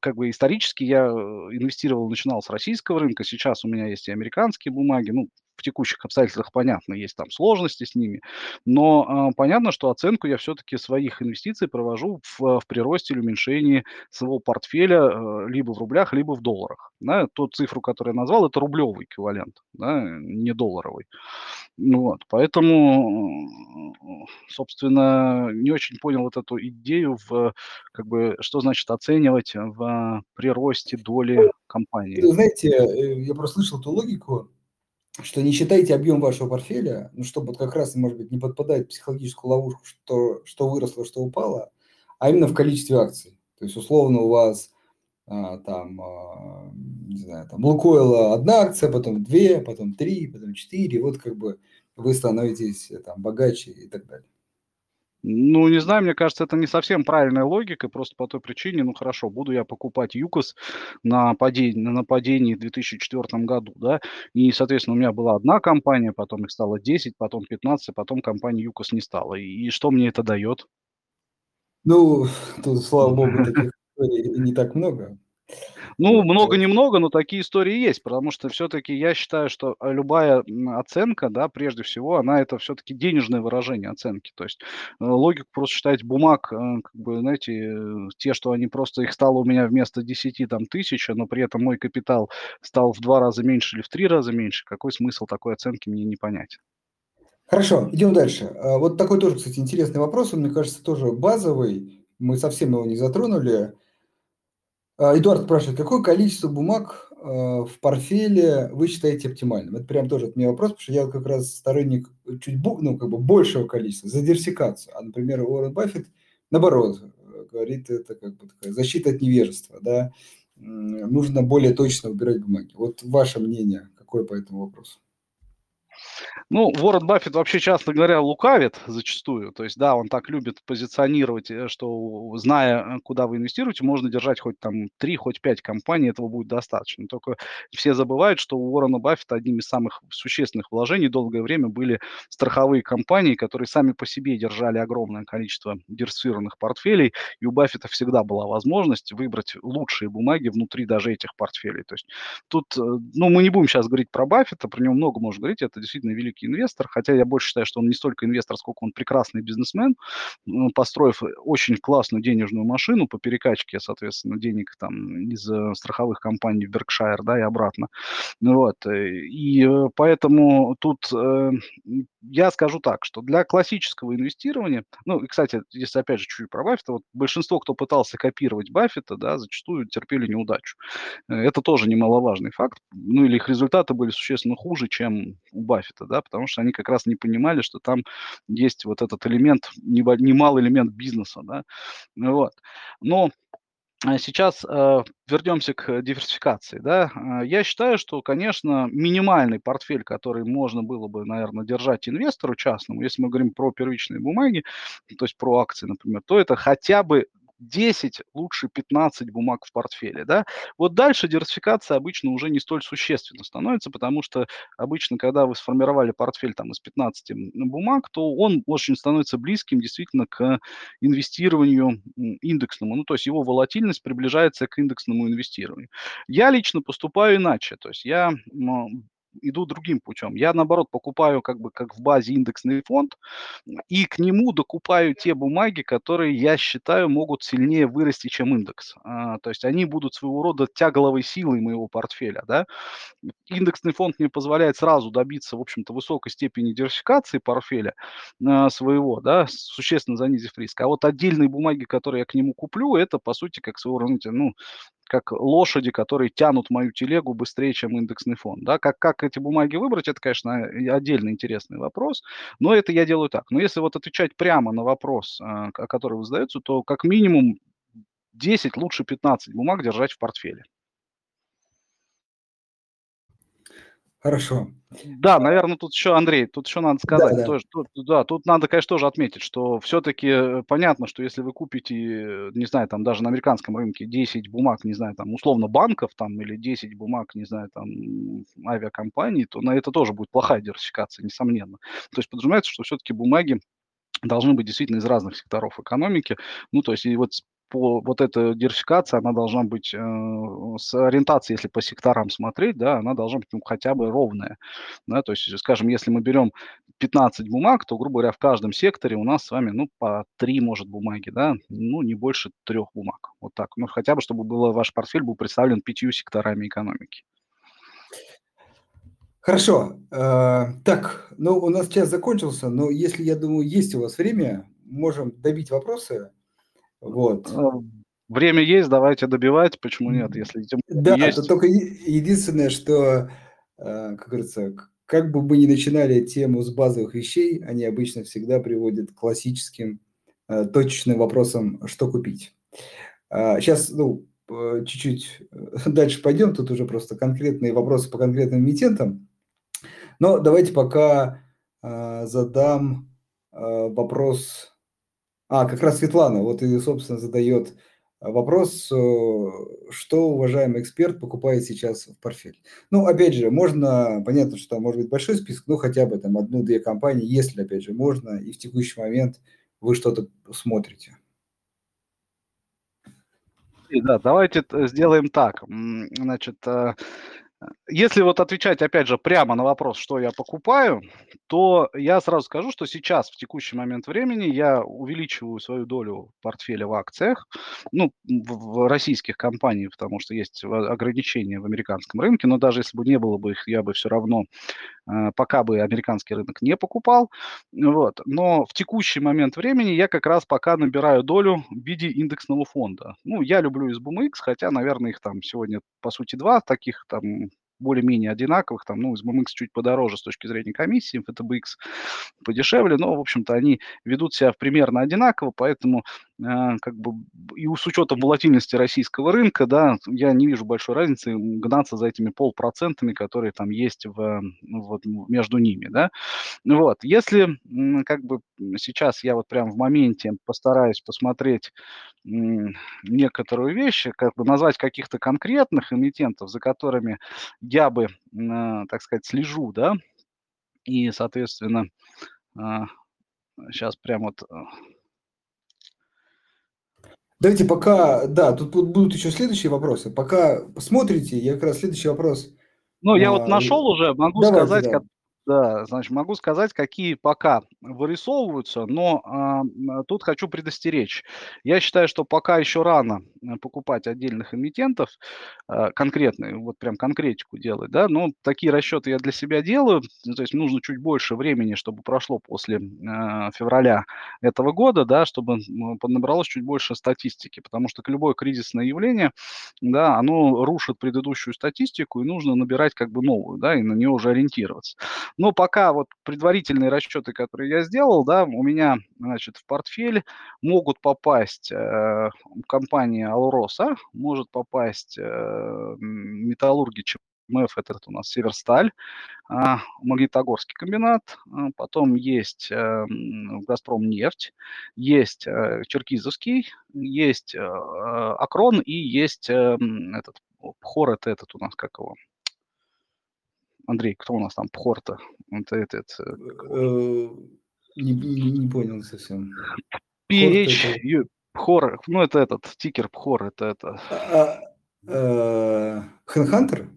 Speaker 2: как бы исторически я э, инвестировал, начинал с российского рынка, сейчас у меня есть и американские бумаги, ну, в текущих обстоятельствах понятно, есть там сложности с ними, но э, понятно, что оценку я все-таки своих инвестиций провожу в, в приросте или уменьшении своего портфеля э, либо в рублях, либо в долларах. Да? Ту цифру, которую я назвал, это рублевый эквивалент, да? не долларовый. Ну вот, поэтому, собственно, не очень понял вот эту идею в, как бы, что значит оценивать в приросте доли компании.
Speaker 1: Вы знаете, э, я просто слышал эту логику, что не считайте объем вашего портфеля, ну, чтобы вот как раз, может быть, не подпадать в психологическую ловушку, что, что выросло, что упало, а именно в количестве акций. То есть, условно, у вас а, там, а, не знаю, там Лукойла одна акция, потом две, потом три, потом четыре, вот как бы вы становитесь там богаче и так далее.
Speaker 2: Ну, не знаю, мне кажется, это не совсем правильная логика, просто по той причине, ну хорошо, буду я покупать ЮКОС на падении, на падении в 2004 году, да, и, соответственно, у меня была одна компания, потом их стало 10, потом 15, потом компании ЮКОС не стало. И, и что мне это дает?
Speaker 1: Ну, тут, слава богу, таких историй не так много.
Speaker 2: Ну, много-немного, но такие истории есть, потому что все-таки я считаю, что а, любая оценка, да, прежде всего, она это все-таки денежное выражение оценки. То есть э, логику просто считать бумаг, э, как бы, знаете, э, те, что они просто, их стало у меня вместо 10 там тысяча, но при этом мой капитал стал в два раза меньше или в три раза меньше, какой смысл такой оценки мне не понять.
Speaker 1: Хорошо, идем дальше. А, вот такой тоже, кстати, интересный вопрос, он, мне кажется, тоже базовый, мы совсем его не затронули. А, Эдуард спрашивает, какое количество бумаг а, в портфеле вы считаете оптимальным? Это прям тоже от меня вопрос, потому что я как раз сторонник чуть ну, как бы большего количества, за диверсификацию. А, например, Уоррен Баффет, наоборот, говорит, это как бы такая защита от невежества, да, нужно более точно выбирать бумаги. Вот ваше мнение какое по этому вопросу?
Speaker 2: Ну, Уоррен Баффет вообще, часто говоря, лукавит зачастую. То есть, да, он так любит позиционировать, э, что, зная, э, куда вы инвестируете, можно держать хоть там 3, хоть 5 компаний, этого будет достаточно. Только все забывают, что у Уоррена Баффета одним из самых существенных вложений долгое время были страховые компании, которые сами по себе держали огромное количество диверсифицированных портфелей, и у Баффета всегда была возможность выбрать лучшие бумаги внутри даже этих портфелей. То есть тут, э, ну, мы не будем сейчас говорить про Баффета, про него много можно говорить, это действительно великий инвестор, хотя я больше считаю, что он не столько инвестор, сколько он прекрасный бизнесмен, построив очень классную денежную машину по перекачке, соответственно, денег там из э, страховых компаний в Беркшайр, да, и обратно. Вот. Э, и э, поэтому тут я скажу так, что для классического инвестирования, ну, и, кстати, если опять же чуть про Баффета, вот большинство, кто пытался копировать Баффета, да, зачастую терпели неудачу. Это тоже немаловажный факт. Ну, или их результаты были существенно хуже, чем у Баффета, да, потому что они как раз не понимали, что там есть вот этот элемент, немалый элемент бизнеса, да, вот. Но сейчас э, вернемся к диверсификации. Да? Э, я считаю, что, конечно, минимальный портфель, который можно было бы, наверное, держать инвестору частному, если мы говорим про первичные бумаги, то есть про акции, например, то это хотя бы 10, лучше 15 бумаг в портфеле, да. Вот дальше диверсификация обычно уже не столь существенно становится, потому что обычно, когда вы сформировали портфель там из 15 бумаг, то он очень становится близким действительно к инвестированию индексному, ну, то есть его волатильность приближается к индексному инвестированию. Я лично поступаю иначе, то есть я иду другим путем. Я, наоборот, покупаю как бы как в базе индексный фонд и к нему докупаю те бумаги, которые я считаю могут сильнее вырасти, чем индекс. А, то есть они будут своего рода тягловой силой моего портфеля. Да? Индексный фонд мне позволяет сразу добиться, в общем-то, высокой степени диверсификации портфеля а, своего, да, существенно занизив риск. А вот отдельные бумаги, которые я к нему куплю, это, по сути, как своего рода, ну, как лошади, которые тянут мою телегу быстрее, чем индексный фонд. Да? Как, как эти бумаги выбрать, это, конечно, отдельно интересный вопрос, но это я делаю так. Но если вот отвечать прямо на вопрос, а, который вы задаете, то как минимум 10, лучше 15 бумаг держать в портфеле.
Speaker 1: Хорошо.
Speaker 2: Да, наверное, тут еще, Андрей, тут еще надо сказать,
Speaker 1: Да, да.
Speaker 2: тоже, тут, да, тут надо, конечно, тоже отметить, что все-таки э, понятно, что если вы купите, э, не знаю, там даже на американском рынке 10 бумаг, не знаю, там условно банков там или 10 бумаг, не знаю, там авиакомпаний, то на это тоже будет плохая диверсификация, несомненно. То есть подразумевается, что все-таки бумаги должны быть действительно из разных секторов экономики. Ну, то есть и вот по вот эта диверсификация, она должна быть э, с ориентацией, если по секторам смотреть, да, она должна быть ну, хотя бы ровная. Да, то есть, скажем, если мы берем 15 бумаг, то, грубо говоря, в каждом секторе у нас с вами, ну, по 3, может, бумаги, да, ну, не больше трех бумаг. Вот так. Ну, хотя бы, чтобы было, ваш портфель был представлен пятью секторами экономики.
Speaker 1: Хорошо. Э, так, ну, у нас час закончился, но если, я думаю, есть у вас время, можем добить вопросы. Вот.
Speaker 2: Э, время есть, давайте добивать, почему нет, если
Speaker 1: тем Да, есть. только единственное, что, э, как говорится, как бы мы ни начинали тему с базовых вещей, они обычно всегда приводят к классическим точечным вопросам, что купить. Сейчас, ну, чуть-чуть дальше пойдем, тут уже просто конкретные вопросы по конкретным эмитентам. Но давайте пока э, задам э, вопрос. А, как раз Светлана, вот и, собственно, задает вопрос, э, что уважаемый эксперт покупает сейчас в портфель. Ну, опять же, можно, понятно, что там может быть большой список, но хотя бы там одну-две компании, если, опять же, можно, и в текущий момент вы что-то смотрите.
Speaker 2: Да, давайте сделаем так. Значит, если вот отвечать, опять же, прямо на вопрос, что я покупаю, то я сразу скажу, что сейчас, в текущий момент времени, я увеличиваю свою долю портфеля в акциях, ну, в российских компаниях, потому что есть ограничения в американском рынке, но даже если бы не было бы их, я бы все равно э, пока бы американский рынок не покупал. Вот. Но в текущий момент времени я как раз пока набираю долю в виде индексного фонда. Ну, я люблю SBMX, хотя, наверное, их там сегодня, по сути, два таких там более-менее одинаковых, там, ну, SBMX чуть подороже с точки зрения комиссии, FTBX подешевле, но, в общем-то, они ведут себя примерно одинаково, поэтому как бы и с учетом волатильности российского рынка, да, я не вижу большой разницы гнаться за этими полпроцентами, которые там есть в, ну, вот, между ними, да. Вот, если как бы сейчас я вот прям в моменте постараюсь посмотреть некоторые вещи, как бы назвать каких-то конкретных эмитентов, за которыми я бы, так сказать, слежу, да, и, соответственно, сейчас а, прям вот...
Speaker 1: Давайте пока, да, тут будут еще следующие вопросы. Пока посмотрите, я как раз следующий вопрос.
Speaker 2: Ну, я а, вот нашел уже, могу давайте, сказать, да. Да, значит, могу сказать, какие пока вырисовываются, но а, тут хочу предостеречь. Я считаю, что пока еще рано э, покупать отдельных эмитентов, а, конкретные, вот прям конкретику делать, да, но такие расчеты я для себя делаю, ну, то есть нужно чуть больше времени, чтобы прошло после а, февраля этого года, да, чтобы поднабралось чуть больше статистики, потому что любое кризисное явление, да, оно рушит предыдущую статистику, и нужно набирать как бы новую, да, и на нее уже ориентироваться. Но пока вот предварительные расчеты, которые я сделал, да, у меня, значит, в портфель могут попасть э, компания Алроса, может попасть э, металлурги ЧМФ, это у нас Северсталь, э, Магнитогорский комбинат, э, потом есть э, Газпром нефть, есть э, Черкизовский, есть э, Акрон и есть этот Пхор, это этот у нас как его, Андрей, кто у нас там Пхор-то? Это, это, это,
Speaker 1: э, не, не, не понял совсем.
Speaker 2: PH, Пхор, ну это этот, тикер Пхор, это это.
Speaker 1: Хэнхантер? А,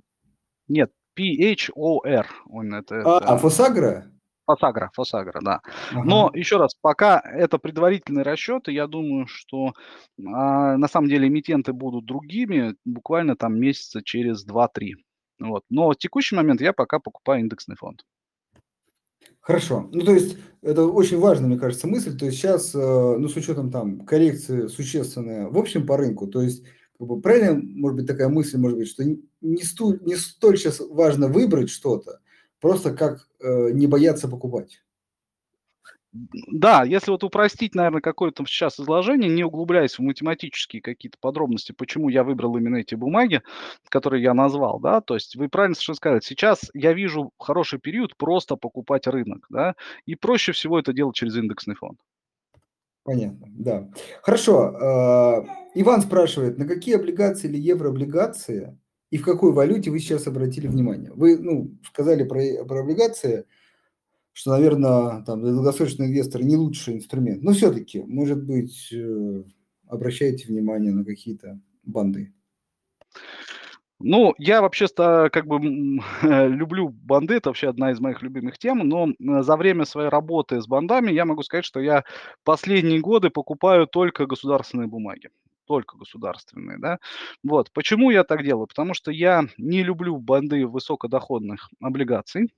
Speaker 2: Нет, PHOR. Он это,
Speaker 1: а, это... а Фосагра?
Speaker 2: Фосагра, Фосагра, да. Ага. Но еще раз, пока это предварительные расчеты, я думаю, что а, на самом деле эмитенты будут другими буквально там месяца через 2-3. Вот. Но в текущий момент я пока покупаю индексный фонд.
Speaker 1: Хорошо. Ну, то есть, это очень важная, мне кажется, мысль. То есть, сейчас, э, ну, с учетом там коррекции существенная в общем по рынку, то есть, как бы, правильно, может быть, такая мысль, может быть, что не, столь, не столь сейчас важно выбрать что-то, просто как э, не бояться покупать.
Speaker 2: Да, если вот упростить, наверное, какое-то сейчас изложение, не углубляясь в математические какие-то подробности, почему я выбрал именно эти бумаги, которые я назвал, да, то есть вы правильно совершенно сказали, сейчас я вижу хороший период просто покупать рынок, да, и проще всего это делать через индексный фонд.
Speaker 1: Понятно, да. Хорошо. А, Иван спрашивает, на какие облигации или еврооблигации и в какой валюте вы сейчас обратили внимание? Вы ну, сказали про, про облигации, что, наверное, там для долгосрочного инвестора не лучший инструмент. Но все-таки, может быть, э, обращайте внимание на какие-то банды.
Speaker 2: Ну, я вообще как бы люблю банды, это вообще одна из моих любимых тем, но за время своей работы с бандами я могу сказать, что я последние годы покупаю только государственные бумаги только государственные, да. Вот. Почему я так делаю? Потому что я не люблю банды высокодоходных облигаций,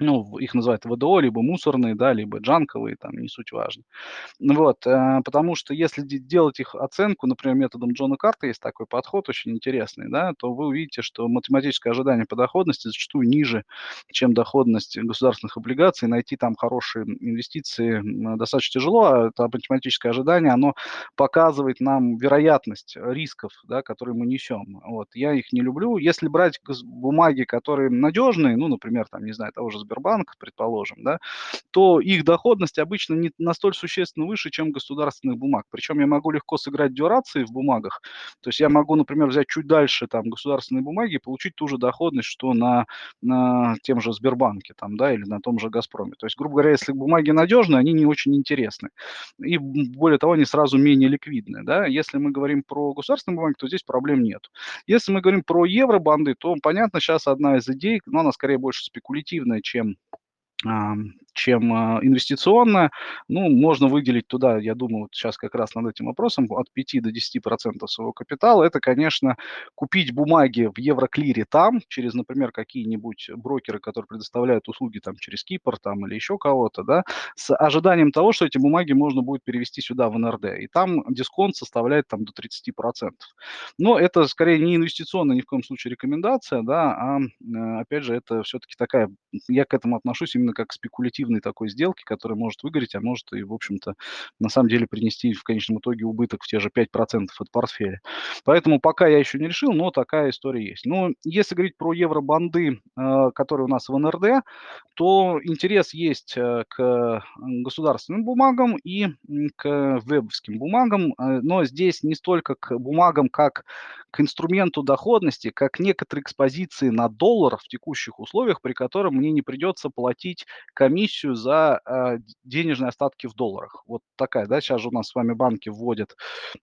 Speaker 2: ну, их называют ВДО, либо мусорные, да, либо джанковые, там, не суть важно. Вот, э, потому что если делать их оценку, например, методом Джона Карта есть такой подход очень интересный, да, то вы увидите, что математическое ожидание по доходности зачастую ниже, чем доходность государственных облигаций. Найти там хорошие инвестиции достаточно тяжело, а это математическое ожидание, оно показывает нам вероятность рисков, да, которые мы несем. Вот, я их не люблю. Если брать бумаги, которые надежные, ну, например, там, не знаю, того же Сбербанк, предположим, да, то их доходность обычно не настолько существенно выше, чем государственных бумаг. Причем я могу легко сыграть дюрации в бумагах. То есть я могу, например, взять чуть дальше там государственные бумаги и получить ту же доходность, что на, на тем же Сбербанке там, да, или на том же Газпроме. То есть, грубо говоря, если бумаги надежные, они не очень интересны. И более того, они сразу менее ликвидны. Да? Если мы говорим про государственные бумаги, то здесь проблем нет. Если мы говорим про евробанды, то понятно, сейчас одна из идей, но она скорее больше спекулятивная, чем чем чем а, инвестиционная. Ну, можно выделить туда, я думаю, вот сейчас как раз над этим вопросом, от 5 до 10 процентов своего капитала. Это, конечно, купить бумаги в Евроклире там, через, например, какие-нибудь брокеры, которые предоставляют услуги там через Кипр там или еще кого-то, да, с ожиданием того, что эти бумаги можно будет перевести сюда в НРД. И там дисконт составляет там до 30 процентов. Но это скорее не инвестиционная ни в коем случае рекомендация, да, а э, опять же, это все-таки такая, я к этому отношусь именно как к спекулятивной такой сделки, которая может выгореть, а может и, в общем-то, на самом деле принести в конечном итоге убыток в те же 5% от портфеля. Поэтому пока я еще не решил, но такая история есть. Но если говорить про евробанды, э, которые у нас в НРД, то интерес есть э, к государственным бумагам и к вебовским бумагам, э, но здесь не столько к бумагам, как к инструменту доходности, как некоторые экспозиции на доллар в текущих условиях, при котором мне не придется платить комиссию за э, денежные остатки в долларах. Вот такая, да, сейчас же у нас с вами банки вводят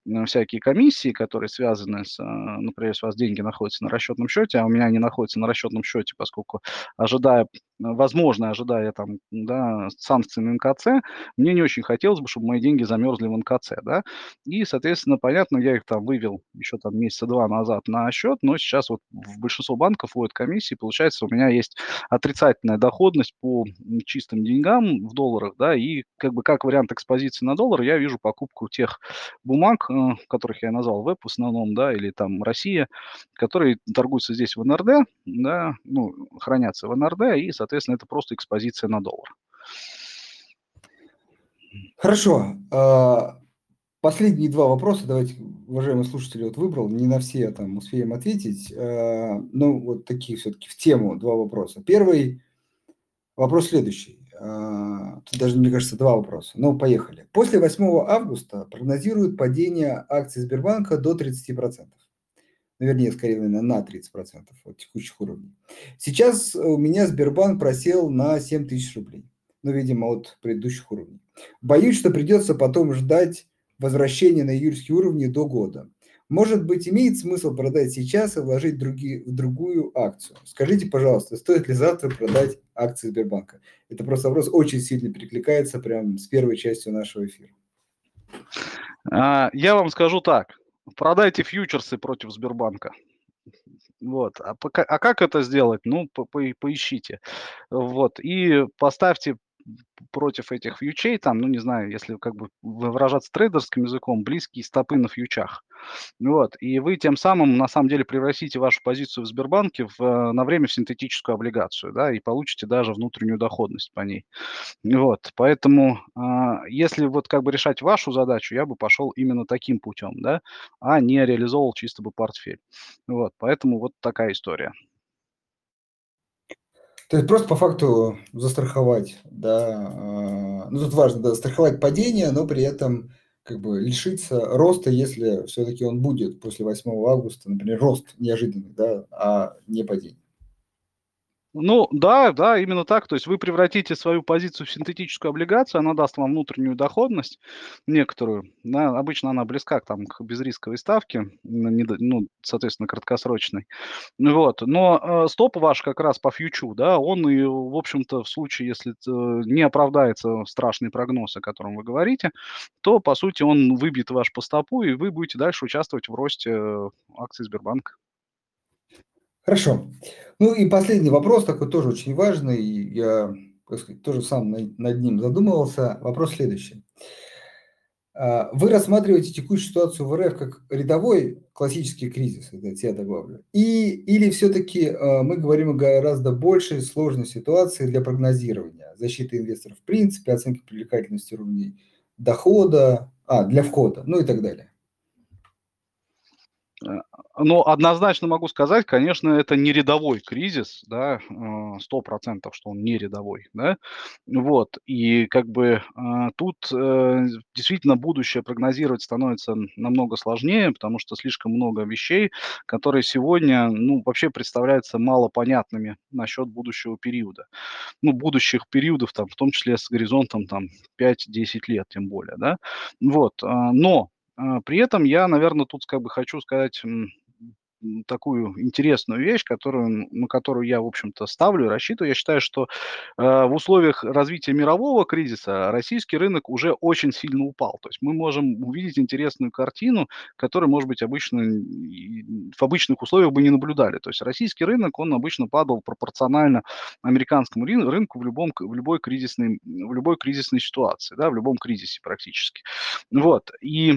Speaker 2: э, всякие комиссии, которые связаны с, э, например, если у вас деньги находятся на расчетном счете, а у меня они находятся на расчетном счете, поскольку ожидая возможно, ожидая там, да, санкций на НКЦ, мне не очень хотелось бы, чтобы мои деньги замерзли в НКЦ, да, и, соответственно, понятно, я их там вывел еще там месяца два назад на счет, но сейчас вот в большинство банков вводят комиссии, получается, у меня есть отрицательная доходность по чистым деньгам в долларах, да, и как бы как вариант экспозиции на доллар я вижу покупку тех бумаг, э, которых я назвал веб в основном, да, или там Россия, которые торгуются здесь в НРД, да, ну, хранятся в НРД, и, соответственно, соответственно, это просто экспозиция на доллар.
Speaker 1: Хорошо. А, последние два вопроса, давайте, уважаемые слушатели, вот выбрал, не на все там успеем ответить, а, но вот такие все-таки в тему два вопроса. Первый вопрос следующий. А, тут даже, мне кажется, два вопроса. Но поехали. После 8 августа прогнозируют падение акций Сбербанка до 30% ну, вернее, скорее, наверное, на 30% от текущих уровней. Сейчас у меня Сбербанк просел на 7 тысяч рублей, ну, видимо, от предыдущих уровней. Боюсь, что придется потом ждать возвращения на июльские уровни до года. Может быть, имеет смысл продать сейчас и вложить другие, в другую акцию? Скажите, пожалуйста, стоит ли завтра продать акции Сбербанка? Это просто вопрос очень сильно перекликается прямо с первой частью нашего эфира.
Speaker 2: А, я вам скажу так. Продайте фьючерсы против Сбербанка. Вот. А, пока, а как это сделать? Ну, по, по, поищите. Вот. И поставьте против этих фьючей, там, ну, не знаю, если как бы выражаться трейдерским языком, близкие стопы на фьючах. Вот. И вы тем самым, на самом деле, превратите вашу позицию в Сбербанке в, э, на время в синтетическую облигацию, да, и получите даже внутреннюю доходность по ней. Вот. Поэтому, а, если вот как бы решать вашу задачу, я бы пошел именно таким путем, да, а не реализовывал чисто бы портфель. Вот. Поэтому вот такая история.
Speaker 1: То есть просто по факту застраховать, да, а, ну тут важно, да, застраховать падение, но при этом как бы лишиться роста, если все-таки он будет после 8 августа, например, рост неожиданный, да, а не падение.
Speaker 2: Ну да, да, именно так. То есть вы превратите свою позицию в синтетическую облигацию, она даст вам внутреннюю доходность некоторую. Да, обычно она близка к, там, к безрисковой ставке, ну, соответственно, краткосрочной. Вот. Но э, стоп ваш как раз по фьючу, да, он и, в общем-то, в случае, если не оправдается страшный прогноз, о котором вы говорите, то, по сути, он выбьет ваш по стопу, и вы будете дальше участвовать в росте э, акций Сбербанка.
Speaker 1: Хорошо. Ну и последний вопрос, такой тоже очень важный. Я, так сказать, тоже сам над ним задумывался. Вопрос следующий. А, вы рассматриваете текущую ситуацию в РФ как рядовой классический кризис, это я добавлю, и, или все-таки а, мы говорим о гораздо большей сложной ситуации для прогнозирования, защиты инвесторов в принципе, оценки привлекательности уровней дохода, а, для входа, ну и так далее.
Speaker 2: Э, но однозначно могу сказать, конечно, это не рядовой кризис, да, э, сто процентов, что он не рядовой, да, вот, и как бы э, тут действительно будущее прогнозировать становится намного сложнее, потому что слишком много вещей, которые сегодня, ну, вообще представляются малопонятными насчет будущего периода, ну, будущих периодов, там, в том числе с горизонтом, там, 5-10 лет, тем более, да, вот, но при этом я, наверное, тут как бы хочу сказать такую интересную вещь, которую, на которую я, в общем-то, ставлю и рассчитываю. Я считаю, что э, в условиях развития мирового кризиса российский рынок уже очень сильно упал. То есть мы можем увидеть интересную картину, которую, может быть, обычно в обычных условиях бы не наблюдали. То есть российский рынок, он обычно падал пропорционально американскому рынку в, любом, в, любой, кризисной, в любой кризисной ситуации, да, в любом кризисе практически. Вот. И э,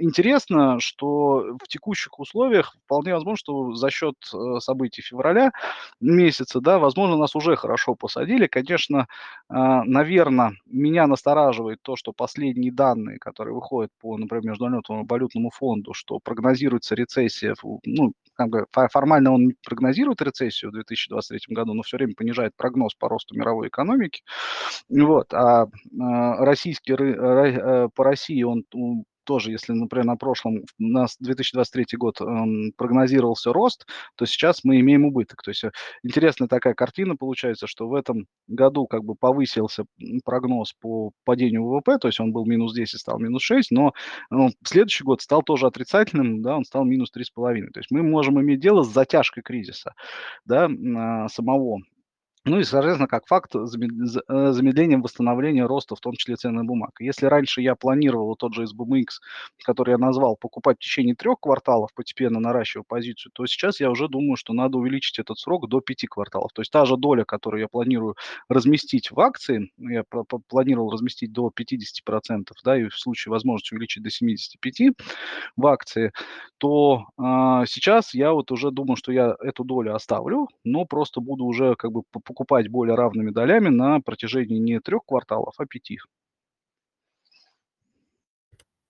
Speaker 2: интересно, что в текущих условиях вполне возможно, что за счет э, событий февраля месяца, да, возможно, нас уже хорошо посадили. Конечно, а, наверное, меня настораживает то, что последние данные, которые выходят по, например, Международному валютному фонду, что прогнозируется рецессия, ну, как бы формально он прогнозирует рецессию в 2023 году, но все время понижает прогноз по росту мировой экономики. Вот. А, а российский, э, по России он тоже, если, например, на прошлом, нас 2023 год эм, прогнозировался рост, то сейчас мы имеем убыток. То есть э, интересная такая картина получается, что в этом году как бы повысился прогноз по падению ВВП, то есть он был минус 10, стал минус 6, но ну, следующий год стал тоже отрицательным, да, он стал минус 3,5. То есть мы можем иметь дело с затяжкой кризиса, да, самого ну и, соответственно, как факт э, замедлением восстановления роста, в том числе ценных бумаг. Если раньше я планировал тот же SBMX, который я назвал, покупать в течение трех кварталов, постепенно наращивая позицию, то сейчас я уже думаю, что надо увеличить этот срок до пяти кварталов. То есть та же доля, которую я планирую разместить в акции, я планировал разместить до 50%, да, и в случае возможности увеличить до 75% в акции, то э, сейчас я вот уже думаю, что я эту долю оставлю, но просто буду уже как бы покупать более равными долями на протяжении не трех кварталов, а пяти.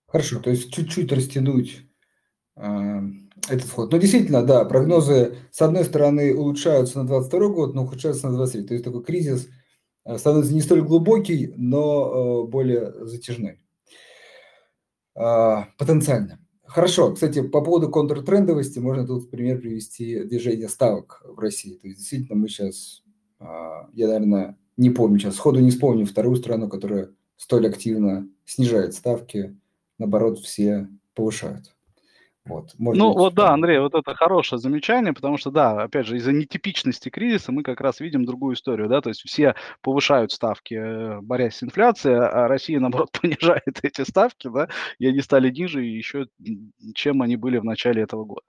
Speaker 1: Хорошо, то есть чуть-чуть растянуть э, этот вход. Но действительно, да, прогнозы с одной стороны улучшаются на 22 год, но ухудшаются на 23. То есть такой кризис э, становится не столь глубокий, но э, более затяжной. Э, потенциально. Хорошо, кстати, по поводу контртрендовости можно тут пример привести движение ставок в России. То есть действительно мы сейчас я, наверное, не помню сейчас, сходу не вспомню вторую страну, которая столь активно снижает ставки, наоборот, все повышают.
Speaker 2: Вот, ну вот да, Андрей, вот это хорошее замечание, потому что да, опять же, из-за нетипичности кризиса мы как раз видим другую историю, да, то есть все повышают ставки, э, борясь с инфляцией, а Россия, наоборот, понижает эти ставки, да, и они стали ниже еще, чем они были в начале этого года.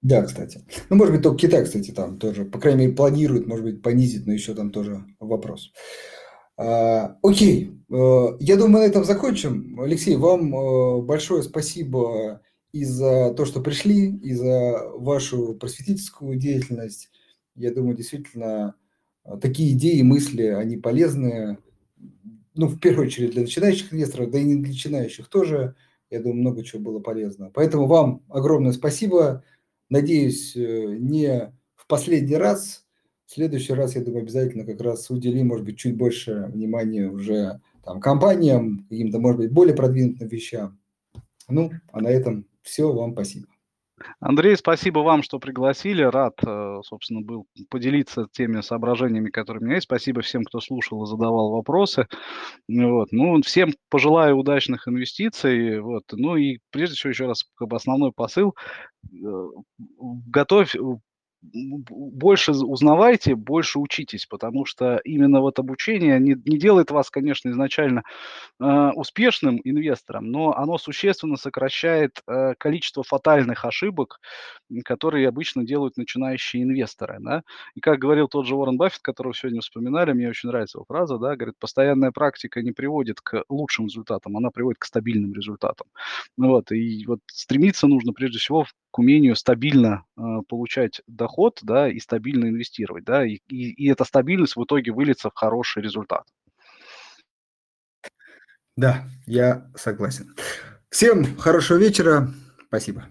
Speaker 1: Да, кстати. Ну, может быть, только Китай, кстати, там тоже, по крайней мере, планирует, может быть, понизить, но еще там тоже вопрос. А, окей, э, я думаю, на этом закончим. Алексей, вам э, большое спасибо и за то, что пришли, и за вашу просветительскую деятельность. Я думаю, действительно, такие идеи, мысли, они полезные, ну, в первую очередь для начинающих инвесторов, да и не для начинающих тоже. Я думаю, много чего было полезно. Поэтому вам огромное спасибо. Надеюсь, не в последний раз – в следующий раз, я думаю, обязательно как раз уделим, может быть, чуть больше внимания уже там, компаниям, каким-то, может быть, более продвинутым вещам. Ну, а на этом все. Вам спасибо.
Speaker 2: Андрей, спасибо вам, что пригласили. Рад, э, собственно, был поделиться теми соображениями, которые у меня есть. Спасибо всем, кто слушал и задавал вопросы. Вот. Ну, всем пожелаю удачных инвестиций. Вот. Ну и прежде всего еще раз как бы основной посыл. Э, готовь, больше узнавайте, больше учитесь, потому что именно вот обучение не, не делает вас, конечно, изначально э, успешным инвестором, но оно существенно сокращает э, количество фатальных ошибок, которые обычно делают начинающие инвесторы. Да? И как говорил тот же Уоррен Баффет, которого сегодня вспоминали, мне очень нравится его фраза, да, говорит, постоянная практика не приводит к лучшим результатам, она приводит к стабильным результатам. Вот, и вот стремиться нужно прежде всего умению стабильно э, получать доход, да, и стабильно инвестировать, да, и, и, и эта стабильность в итоге выльется в хороший результат.
Speaker 1: Да, я согласен. Всем хорошего вечера. Спасибо.